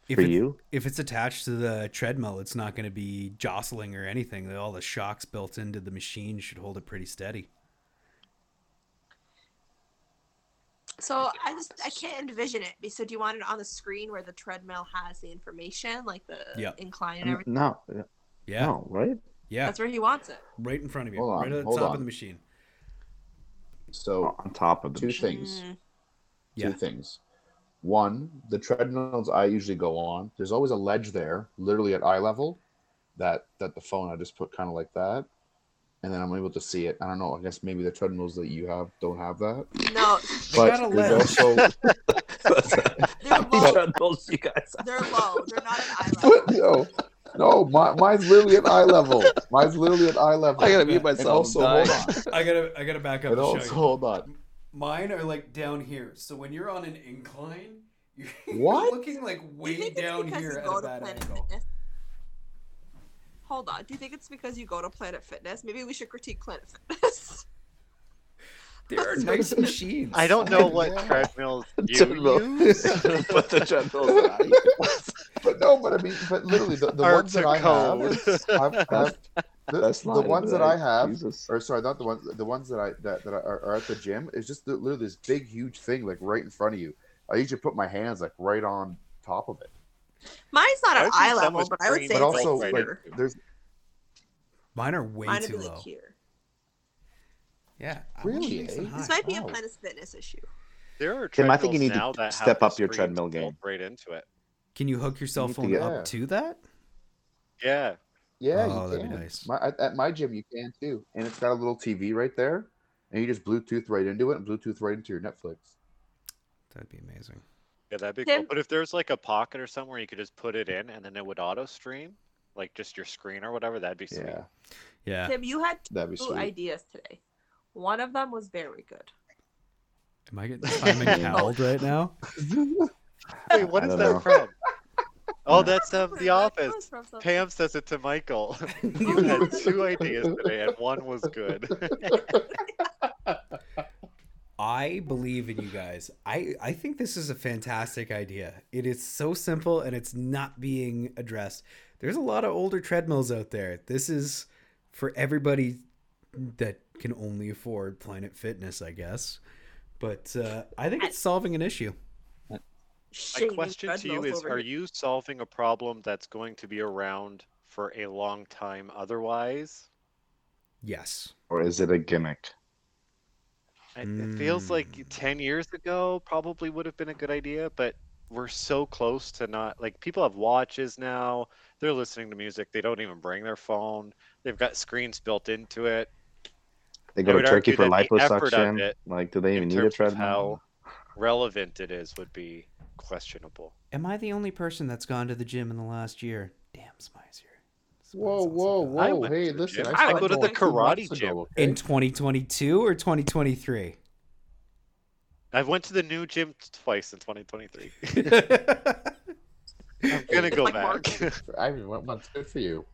If
for
it's,
you?
if it's attached to the treadmill, it's not going to be jostling or anything. All the shocks built into the machine should hold it pretty steady.
So I just I can't envision it. So do you want it on the screen where the treadmill has the information, like the
Yep.
incline and everything?
No,
Yeah,
no, right?
yeah,
That's where he wants it.
right in front of you,
Hold on,
right at the
hold
top
on.
of the machine.
So
On top of the
two
machine.
things.
Mm.
Yeah.
Two things. One, the treadmills I usually go on, there's always a ledge there, literally at eye level, that that the phone I just put kind of like that, and then I'm able to see it. I don't know. I guess maybe the treadmills that you have don't have that.
No,
They got
But
a
there's
ledge.
also
they're low.
Treadmills you guys have.
They're low. They're not at eye level.
no, no, my, mine's literally at eye level. Mine's literally at eye level.
I gotta mute
And
myself.
also, hold on.
I gotta, I gotta back up
And
to show
also,
you.
hold on.
Mine are like down here. So when you're on an incline, you're
What?
looking like way down here at a bad
Planet
angle.
Fitness? Hold on. Do you think it's because you go to Planet Fitness? Maybe we should critique Planet Fitness.
There are nice machines.
I don't know what
Yeah.
treadmills you
Treadmill.
use.
but the treadmills that I use.
But no, but I mean, but literally, the, the ones that
are
I have,
code.
I've, I've, the,
That's
the ones that I have,
Jesus.
or sorry, not the ones, the ones that I that, that are, are at the gym is just the, literally this big, huge thing like right in front of you. I usually put my hands like right on top of it.
Mine's not
I
at eye level, but I would say
But
it's
also,
like
like, there's
Mine are way
Mine
too
be
low.
like here.
Yeah.
Really, eh?
This might be a
Wow.
Planet Fitness issue.
There are
Tim, I think you need to step up your treadmill game.
right into it.
Can you hook your cell
need to
phone
get-
up
Yeah.
to that?
Yeah,
yeah,
Oh,
you
that'd be
can.
nice.
My, at, at my gym, you can too, and it's got a little TV right there, and you just Bluetooth right into it and Bluetooth right into your Netflix.
That'd be amazing.
yeah, that'd be
Tim-
cool. But if there's like a pocket or somewhere you could just put it in and then it would auto stream, like just your screen or whatever, that'd be sweet.
Yeah,
Yeah.
Tim, you had
that'd be
two
sweet.
ideas today. One of them was very good.
Am I getting Simon Cowled right now?
Wait, what
I
is
don't
that
know.
from? Oh, that's um, The Office.
comes from, so-
Pam says it to Michael. you had two ideas today, and one was good.
I believe in you guys. I I think this is a fantastic idea. It is so simple and it's not being addressed. There's a lot of older treadmills out there. This is for everybody that can only afford Planet Fitness, I guess. But uh, I think it's solving an issue.
My question to you is: Are
here.
you solving a problem that's going to be around for a long time otherwise?
Yes.
Or is it a gimmick?
It, it feels like
Mm.
10 years ago probably would have been a good idea, but we're so close to not like people have watches now. They're listening to music. They don't even bring their phone. They've got screens built into it.
They
I
go to Turkey for
that the effort of
liposuction.
it
Like, do they even need a treadmill?
how relevant it is would be questionable.
Am I the only person that's gone to the gym in the last year? Damn, Smizer.
Whoa, whoa, whoa!
went
Hey, listen. I,
I
stopped
go to
the karate
months
gym.
ago, okay?
In 2022 or 2023?
I went to the new gym twice in 2023. I'm gonna go
Like
back.
Mark.
I mean, what month's good for you?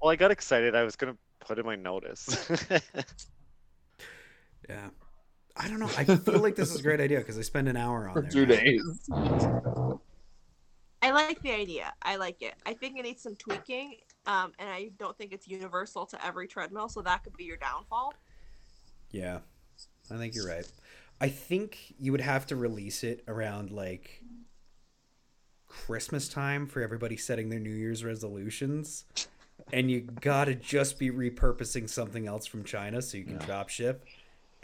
well, I got excited. I was gonna put in my notice.
yeah. I don't know. I feel like this is a great idea because I spend an hour on
For
there.
two
now.
days.
I like the idea. I like it. I think it needs some tweaking. Um, and I don't think it's universal to every treadmill, so that could be your downfall.
Yeah, I think you're right. I think you would have to release it around like Christmas time for everybody setting their New Year's resolutions. And you gotta just be repurposing something else from China so you can drop ship.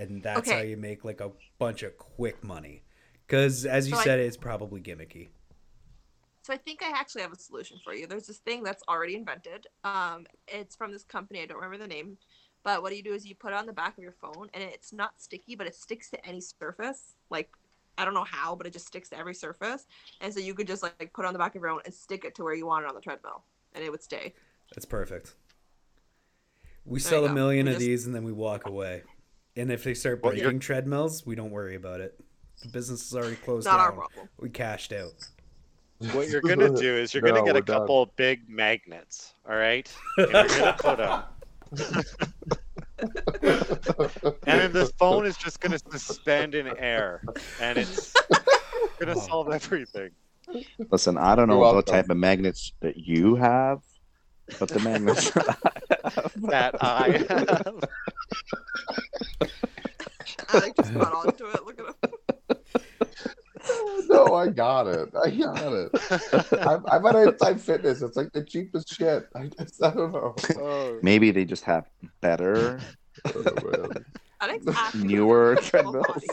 And that's
Okay.
how you make like a bunch of quick money. Because as you
So I-
said, it's probably gimmicky.
So I think I actually have a solution for you. There's this thing that's already invented. Um, it's from this company. I don't remember the name, but what you do is you put it on the back of your phone, and it's not sticky, but it sticks to any surface. Like I don't know how, but it just sticks to every surface, and so you could just like, like put it on the back of your own and stick it to where you want it on the treadmill, and it would stay.
That's perfect. We
There
sell a million
We
of
just-
these and then we walk away. And if they start
Well, you're-
breaking treadmills, we don't worry about it. The business is already closed
Not our problem.
We cashed out.
What you're gonna do is you're gonna get a
we're done.
couple big magnets, all right? And you're gonna put them, and then this phone is just gonna suspend in air, and it's gonna solve everything.
Listen, I don't know
You're
what
welcome.
type of magnets that you have, but the magnets.
That I have.
Alec just got onto it. Look at him.
no, I got it. I got it. I'm, I'm at Anytime Fitness. It's like the cheapest shit. I just, I don't know.
Oh,
Maybe they just have better.
Oh, man.
Newer treadmills.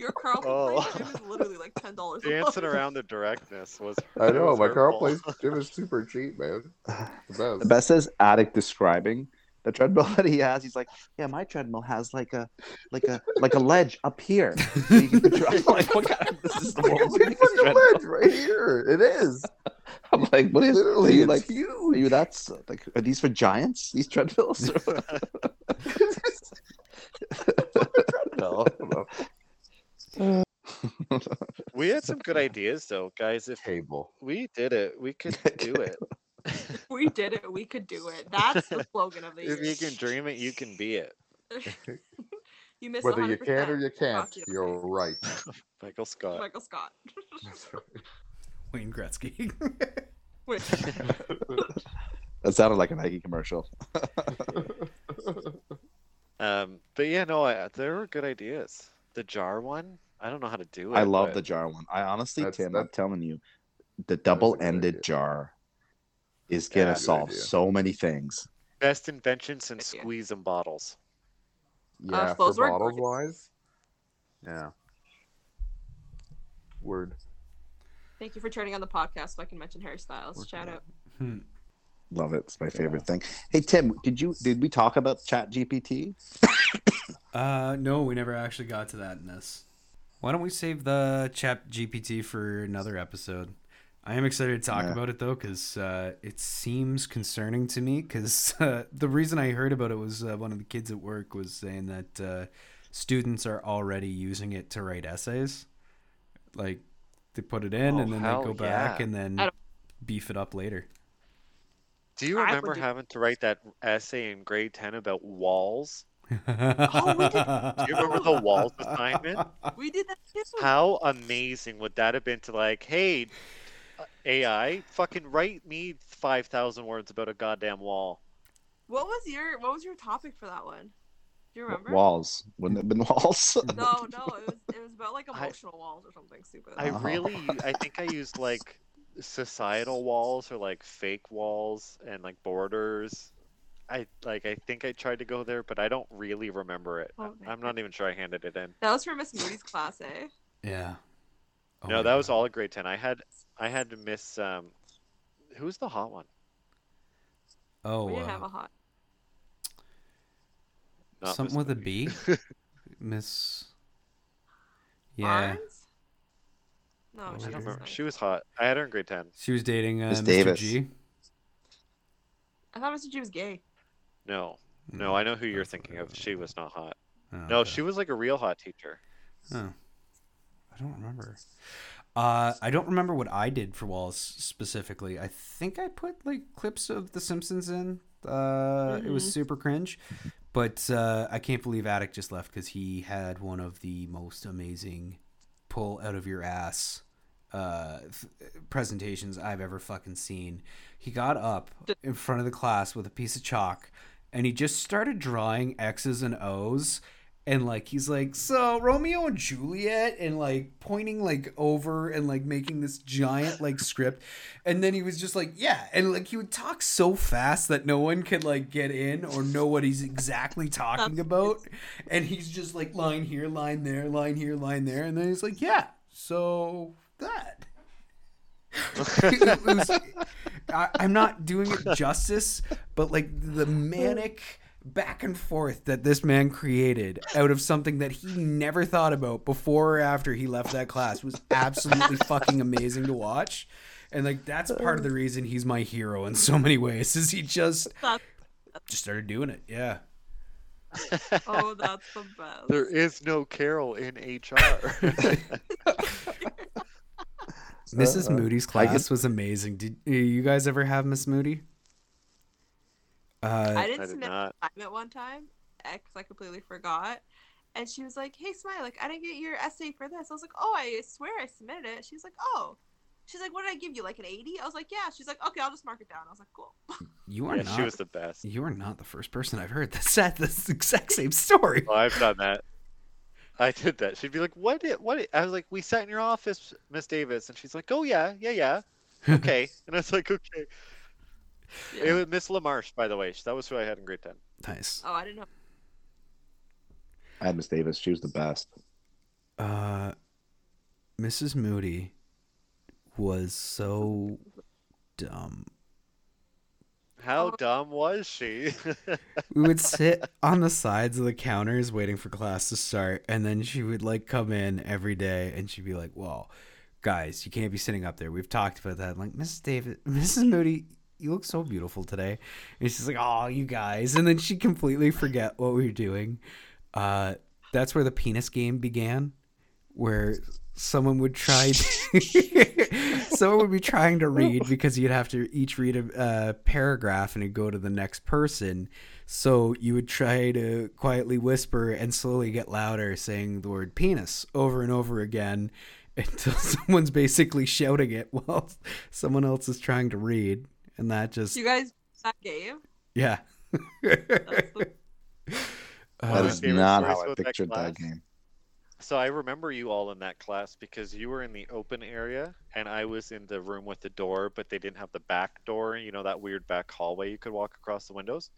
Your Carleton
Oh.
place gym is literally like ten dollars.
Dancing around the directness was.
I know.
was
My Carl
hurtful.
place gym is super cheap, man. The best.
The best is addict describing the treadmill that he has. He's like, yeah, my treadmill has like a like a like a ledge up here. So you can control. I'm like, what kind of this is the
Look at
world's
the
biggest
fucking
treadmill?
ledge right here. It is.
I'm like, what is
Literally,
are you like?
huge.
Are you that's like are these for giants? These treadmills?
No, no.
We had some good ideas though, guys. If
Cable.
we did it, we could do it.
We did it. We could do it. That's the slogan of the year.
If you can dream it, you can be it.
you missed
Whether you
100%.
can or you can't,
you by
you're right.
Michael Scott.
Michael Scott.
Wayne Gretzky.
That sounded like a Nike commercial.
Um, but yeah, no, I, there were good ideas. The jar one, I don't know how to do it.
I love
but
the jar one. I honestly,
That's-
Tim, I'm telling you, the double-ended jar is gonna
good
solve
idea.
so many things.
best invention since squeeze and bottles.
Yeah,
those
for
were
bottles
great.
wise. Yeah. Word.
thank you for turning on the podcast so I can mention Harry Styles.
Working
Shout
on
out.
Hmm.
Love it. It's my favorite thing. Hey Tim, did you did we talk about Chat GPT?
uh, no, we never actually got to that in this. Why don't we save the chat GPT for another episode? I am excited to talk
Yeah.
about it though, because uh, it seems concerning to me. Because uh, the reason I heard about it was uh, one of the kids at work was saying that uh, students are already using it to write essays. Like they put it in
Oh,
and then they
hell
go back
yeah.
and then beef it up later.
Do you
I would
remember having to write that essay in grade 10 about walls?
Oh, we did-
Do you remember the walls assignment?
We did that too.
How amazing would that have been to like, hey, AI, fucking write me 5,000 words about a goddamn wall.
What was your What was your topic for that one? Do you remember?
Walls. Wouldn't it have been walls?
No, no, it was it was about like
I-
emotional walls or something stupid.
I
Oh.
really, I think I used like societal walls or like fake walls and like borders. I like, I think I tried to go there, but I don't really remember it.
Oh,
I'm not even sure I handed it in.
that was for Miss Moody's class, eh?
yeah. Oh
no,
my
that was all a grade 10. I had, I had to miss, um, who's the hot one?
Oh,
we didn't
uh,
have a hot.
Not
something with a B. Miss. Yeah,
Barnes? No,
I
I
she
don't
was
remember.
nice.
She was hot. I had her in grade 10.
she was dating uh,
Miss
Mr.
Davis.
G.
I thought Mr. G was gay.
No, no, I know who you're thinking of. She was not hot.
Oh,
No,
okay.
she was like a real hot teacher.
Oh. I don't remember. Uh, I don't remember what I did for walls specifically. I think I put like clips of The Simpsons in. Uh, It was
Mhm.
super cringe, but uh, I can't believe Attic just left because he had one of the most amazing pull out of your ass uh, presentations I've ever fucking seen. He got up in front of the class with a piece of chalk and he just started drawing X's and O's. And like he's like, so Romeo and Juliet, and like pointing like over and like making this giant like script, and then he was just like, yeah, and like he would talk so fast that no one could like get in or know what he's exactly talking about, and he's just like line here, line there, line here, line there, and then he's like, yeah, so that. Was- I, I'm not doing it justice, but like the manic back and forth that this man created out of something that he never thought about before or after he left that class was absolutely fucking amazing to watch. And like that's part of the reason he's my hero in so many ways is he just just started doing it. Yeah.
oh, that's the best.
There is no Carol in HR.
Mrs.
Uh,
Moody's
I
class was amazing. Did you guys ever have Miss Moody? Uh,
I didn't
I did
submit
not.
an assignment one time because I completely forgot. And she was like, "Hey, Smile, like I didn't get your essay for this." I was like, "Oh, I swear I submitted it." She's like, "Oh." She's like, "What did I give you? Like an 80?" I was like, "Yeah." She's like, "Okay, I'll just mark it down." I was like, "Cool."
you are
yeah,
not.
she was the best.
You are not the first person I've heard that said this exact same story.
Oh, I've done that. I did that. She'd be like, "What? Did, what?" Did, I was like, "We sat in your office, Miss Davis," and she's like, "Oh yeah, yeah, yeah, okay." and I was like, "Okay." It was Miss LaMarche, by the way. That was who I had in grade ten.
Nice.
Oh, I didn't know.
I had Miss Davis. She was the best.
Uh, Mrs. Moody was so dumb.
How
Oh.
dumb was she?
We would sit on the sides of the counters waiting for class to start, and then she would like come in every day, and she'd be like, "Well, guys, you can't be sitting up there. We've talked about that." I'm like, Mrs. David, Mrs. Moody, you look so beautiful today, and she's like, "Oh, you guys," and then she'd completely forget what we were doing. Uh, that's where the penis game began, where someone would try to, someone would be trying to read because you'd have to each read a paragraph and it'd go to the next person. So you would try to quietly whisper and slowly get louder saying the word penis over and over again until someone's basically shouting it while someone else is trying to read and that just
You guys that game?
yeah
That's the-
That
Uh,
not how I
about that
pictured that game.
So I remember you all in that class because you were in the open area and I was in the room with the door, but they didn't have the back door, you know, that weird back hallway you could walk across the windows.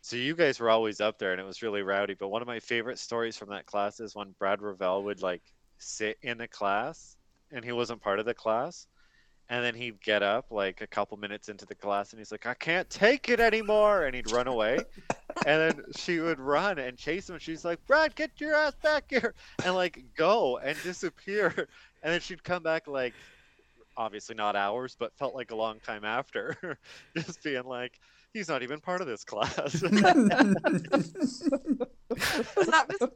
So you guys were always up there and it was really rowdy. But one of my favorite stories from that class is when Brad Ravel would like sit in a class and he wasn't part of the class. And then he'd get up like a couple minutes into the class and he's like, I can't take it anymore. And he'd run away. and then she would run and chase him. She's like, Brad, get your ass back here. And like go and disappear. And then she'd come back like, obviously not hours, but felt like a long time after. Just being like, he's not even part of this class.
That Miss?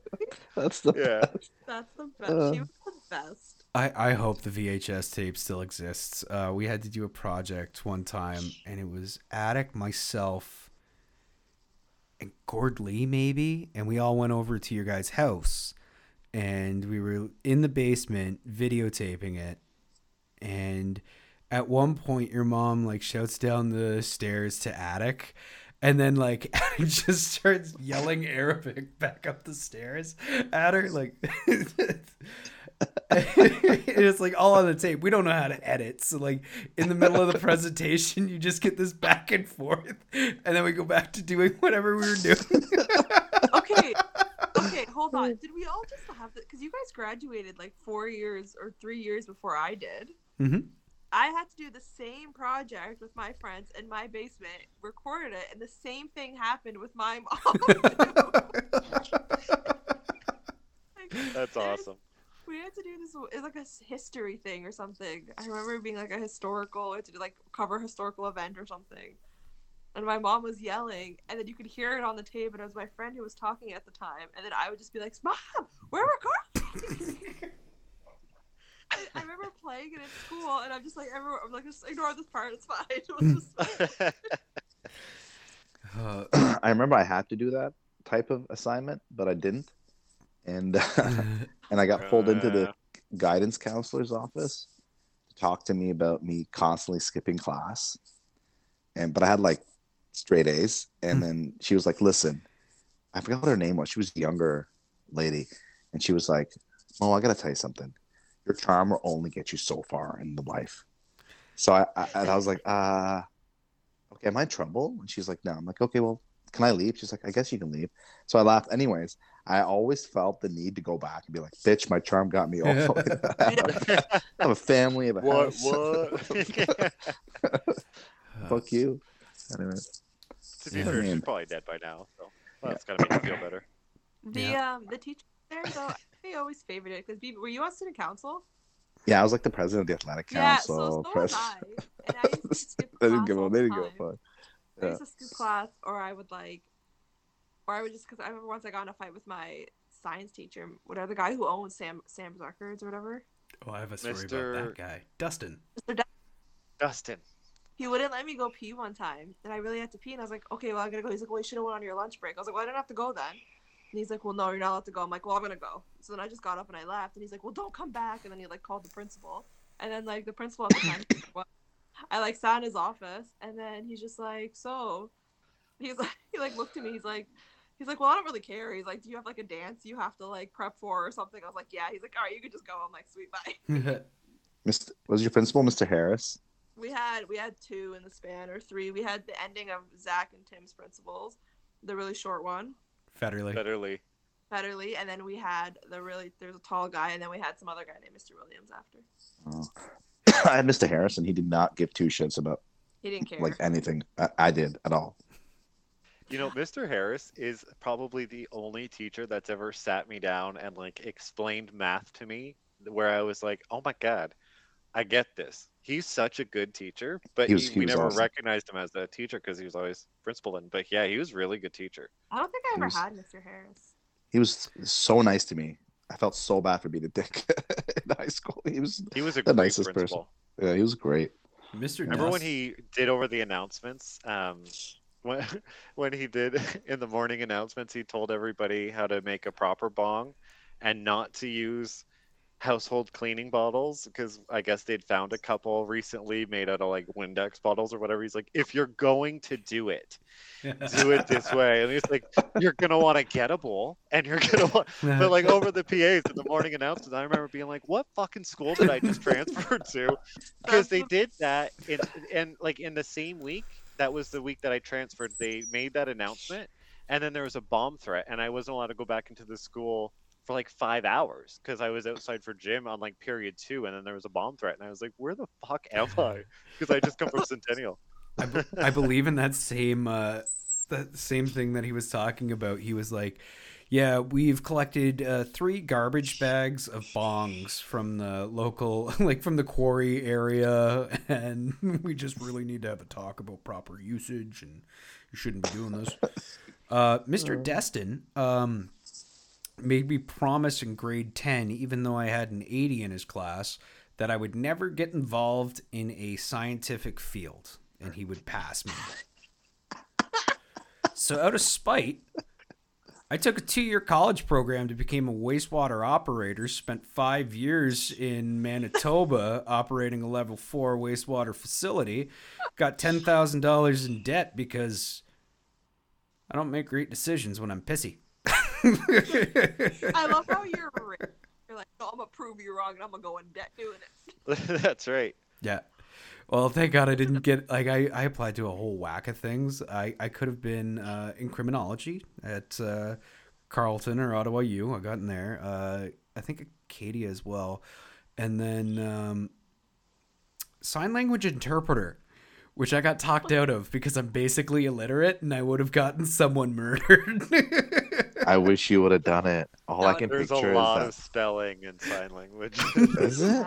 That's the
yeah.
That's the best.
Uh.
she was the best.
I, I hope the VHS tape still exists. Uh, we had to do a project one time, and it was Attic, myself, and Gord Lee, maybe. And we all went over to your guys' house, and we were in the basement videotaping it. And at one point, your mom like shouts down the stairs to Attic. And then, like, Attic just starts yelling Arabic back up the stairs at her. Like, it's like all on the tape. We don't know how to edit. So like in the middle of the presentation, you just get this back and forth, and then we go back to doing whatever we were doing.
Okay. Okay, hold on. Did we all just have that? Because you guys graduated like four years or three years before I did.
Mhm.
I had to do the same project with my friends in my basement, recorded it, and the same thing happened with my mom.
That's awesome.
We had to do this. It's like a history thing or something. I remember it being like a historical. We had to do like cover a historical event or something. And my mom was yelling, and then you could hear it on the tape. And it was my friend who was talking at the time. And then I would just be like, "Mom, we're recording." I, I remember playing it at school, and I'm just like, everyone, I'm like, just ignore this part. It's fine. It just
Uh,
I remember I had to do that type of assignment, but I didn't. And and I got pulled into the guidance counselor's office to talk to me about me constantly skipping class, and but I had like straight A's, and then she was like, "Listen, I forgot what her name was. She was a younger lady, and she was like, "Oh, I gotta tell you something. Your charm will only get you so far in the life." So I, I and I was like, "Uh, okay, am I in trouble?" And she's like, "No." I'm like, "Okay, well." Can I leave? She's like, I guess you can leave. So I laughed. Anyways, I always felt the need to go back and be like, bitch, my charm got me all. I have a family, I have a
What?
house.
What?
Fuck you. Anyway,
to be
Yeah.
fair, she's probably dead by now. So well, that's gotta make me feel better.
The
Yeah.
um the teacher there though they always favored it because were you on student council?
yeah, I was like the president of the athletic
Yeah,
council.
so so was I. And I used to skip
they didn't give a
all
they
the
didn't give a
time.
fuck.
I used to skip class, or I would like, or I would just because I remember once I got in a fight with my science teacher, whatever the guy who owns Sam Sam's Records or whatever.
Oh, I have a story
Mr.
about that guy, Dustin.
Mr. Dun-
Dustin.
He wouldn't let me go pee one time, and I really had to pee, and I was like, okay, well I'm gonna go. He's like, well you should have went on your lunch break. I was like, well I don't have to go then. And he's like, well no, you're not allowed to go. I'm like, well I'm gonna go. So then I just got up and I left, and he's like, well don't come back. And then he like called the principal, and then like the principal at the time, I like sat in his office, and then he's just like, so, he's like, he like looked at me, he's like. He's like, well, I don't really care. He's like, do you have like a dance you have to like prep for or something? I was like, yeah. He's like, all right, you can just go. I'm like, sweet, bye.
Mr. Was your principal Mr. Harris?
We had we had two in the span or three. We had the ending of Zach and Tim's principals, the really short one,
Federally.
Federally.
Federally, and then we had the really there's a tall guy, and then we had some other guy named Mr. Williams after.
Oh. I had Mr. Harris, and he did not give two shits about
He didn't care.
like anything. I, I did at all.
You know, Mr. Harris is probably the only teacher that's ever sat me down and like explained math to me where I was like, "Oh my god, I get this." He's such a good teacher, but
He was-
he,
he
we never
awesome.
recognized him as a teacher because he was always principal. And but yeah, he was really good teacher.
I don't think I ever
was-
had Mr. Harris.
He was so nice to me. I felt so bad for being a dick in high school. He was,
He was a
The
great
nicest person.
principal.
yeah, he was great.
Mr.
Remember when he did over the announcements? Um, when when he did in the morning announcements, he told everybody how to make a proper bong, and not to use household cleaning bottles because I guess they'd found a couple recently made out of like Windex bottles or whatever. He's like, if you're going to do it, do it this way. And he's like, you're gonna want to get a bowl, and you're gonna want. But like over the PAs in the morning announcements, I remember being like, "What fucking school did I just transfer to?" Because they did that in and like in the same week. That was the week that I transferred. They made that announcement, and then there was a bomb threat, and I wasn't allowed to go back into the school for like five hours because I was outside for gym on like period two, and then there was a bomb threat, and I was like, "Where the fuck am I?" Because I just come from Centennial.
I, be- I believe in that same uh, that same thing that he was talking about. He was like, "Yeah, we've collected uh, three garbage bags of bongs from the local, like from the quarry area, and we just really need to have a talk about proper usage, and you shouldn't be doing this." Uh, Mr. Destin um, made me promise in grade ten, even though I had an eighty in his class, that I would never get involved in a scientific field, and he would pass me. So, out of spite, I took a two year college program to become a wastewater operator, spent five years in Manitoba operating a level four wastewater facility, got $10,000 in debt because I don't make great decisions when I'm pissy.
I love how you're rich. You're like, oh, no, I'm gonna prove you wrong, and I'm gonna go in debt doing it.
That's right.
Yeah. Well, thank God I didn't get like I, I applied to a whole whack of things. I, I could have been uh, in criminology at uh, Carleton or Ottawa U. I got in there. Uh, I think Acadia as well, and then um, sign language interpreter, which I got talked out of because I'm basically illiterate and I would have gotten someone murdered.
I wish you would have done it. All I
No,
can
There's a lot
is
of spelling in sign language.
that. Is it?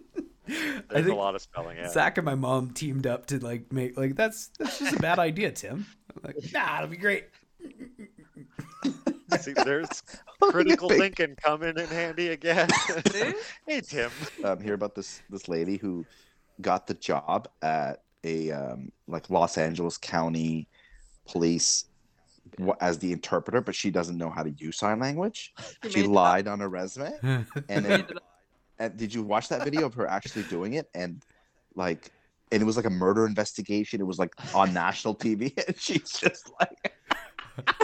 There's
think
a lot of spelling. Yeah.
Zach and my mom teamed up to like make like that's that's just a bad idea, Tim. I'm like, nah, it'll be great.
See, there's critical
Big-
thinking coming in handy again. hey Tim.
um, hear about this this lady who got the job at a um, like Los Angeles County Police as the interpreter, but she doesn't know how to use sign language.
He
She
made up.
lied on her resume, and
He
then
made it up.
And did you watch that video of her actually doing it? And like, and it was like a murder investigation. It was like on national TV, and she's just like,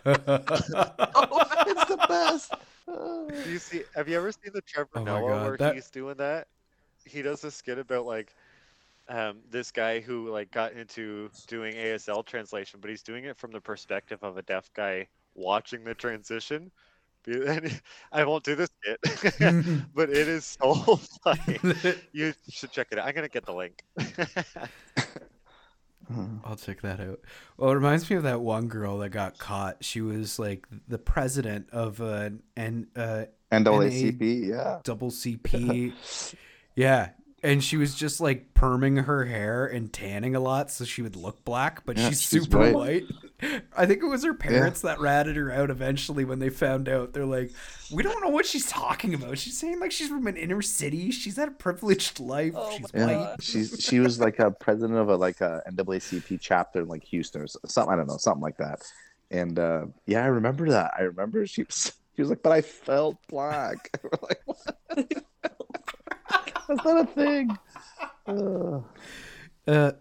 Oh,
"It's the best."
Do you see? Have you ever seen the Trevor
Oh
Noah
God,
where
that-
he's doing that? He does a skit about like um, this guy who like got into doing ASL translation, but he's doing it from the perspective of a deaf guy watching the transition. Be- and I won't do this skit, but it is so funny. You should check it out. I'm gonna get the link.
I'll check that out. Well, it reminds me of that one girl that got caught. She was like the president of an N uh,
NAACP, yeah.
double CP. yeah. And she was just like perming her hair and tanning a lot so she would look black, but
Yeah,
she's
she's
super
white.
white. I think it was her parents that ratted her out eventually when they found out. They're like, we don't know what she's talking about. She's saying like she's from an inner city. She's had a privileged life.
Oh
she's white.
God.
she's she was like a president of a like a NAACP chapter in like Houston or something. I don't know, something like that. And uh, yeah, I remember that. I remember she was she was like, "But I felt black." We're like, what? That's not a thing. Uh,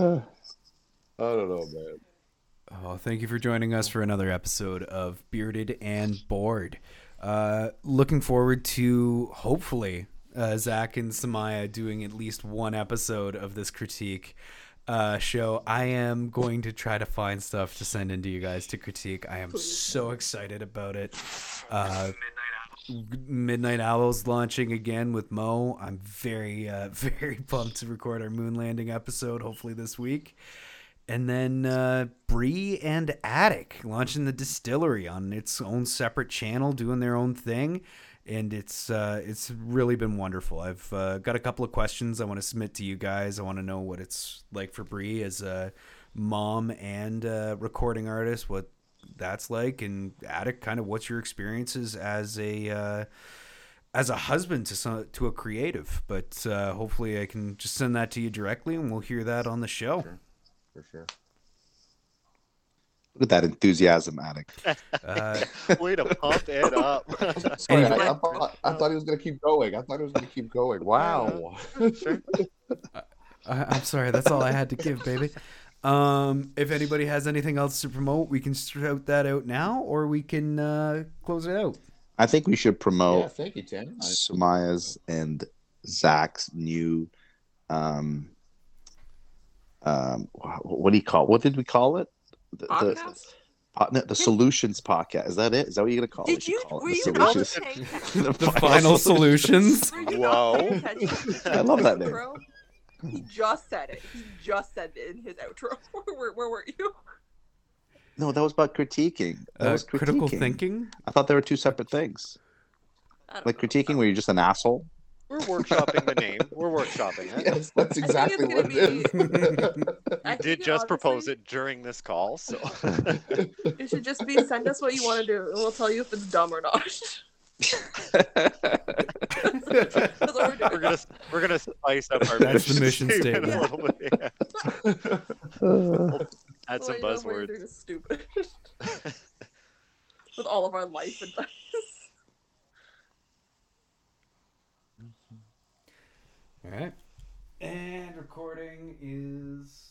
Uh,
I don't know, man.
Oh, thank you for joining us for another episode of Bearded and Bored. Uh, looking forward to hopefully uh, Zach and Samaya doing at least one episode of this critique uh, show. I am going to try to find stuff to send into you guys to critique. I am so excited about it. Uh, Midnight Owls launching again with Mo. I'm very, uh, very pumped to record our moon landing episode, hopefully this week. And then uh, Bree and Attic launching the distillery on its own separate channel, doing their own thing, and it's uh, it's really been wonderful. I've uh, got a couple of questions I want to submit to you guys. I want to know what it's like for Bree as a mom and uh, recording artist, what that's like, and Attic, kind of what's your experiences as a uh, as a husband to some, to a creative. But uh, hopefully, I can just send that to you directly, and we'll hear that on the show.
For sure.
look at that enthusiasm, Attic.
Uh,
Way to pump it up.
Sorry, I, I, thought, I thought he was gonna keep going. I thought he was gonna keep going. Wow.
sure.
I, I'm sorry, that's all I had to give, baby. Um, if anybody has anything else to promote, we can shout that out now, or we can uh, close it out.
I think we should promote
yeah, thank you, Tim. I-
Samaya's and Zach's new um um what do you call what did we call it the, the,
Podcast?
po- no, the solutions podcast is that it is that what you're gonna call it
Did you?
call it
Were
the
you not
solutions
paying attention?
the,
The final solutions.
Whoa.
not paying attention to
I love that name.
He just said it. He just said it in his outro. where, where were you?
no that was about critiquing that
Uh,
was
critical thinking.
i thought they were two separate things like critiquing where you're just an asshole
We're workshopping the name. We're workshopping it.
Yes, that's exactly what
gonna
it is.
I
You did
it
just propose it during this call, so
It should just be send us what you want to do, and we'll tell you if it's dumb or not. We're
we're gonna we're gonna spice up our
That's the mission
statement That's a
statement.
little bit. Yeah. Add some
Well, you
buzzwords.
stupid. With all of our life advice.
All right. And recording is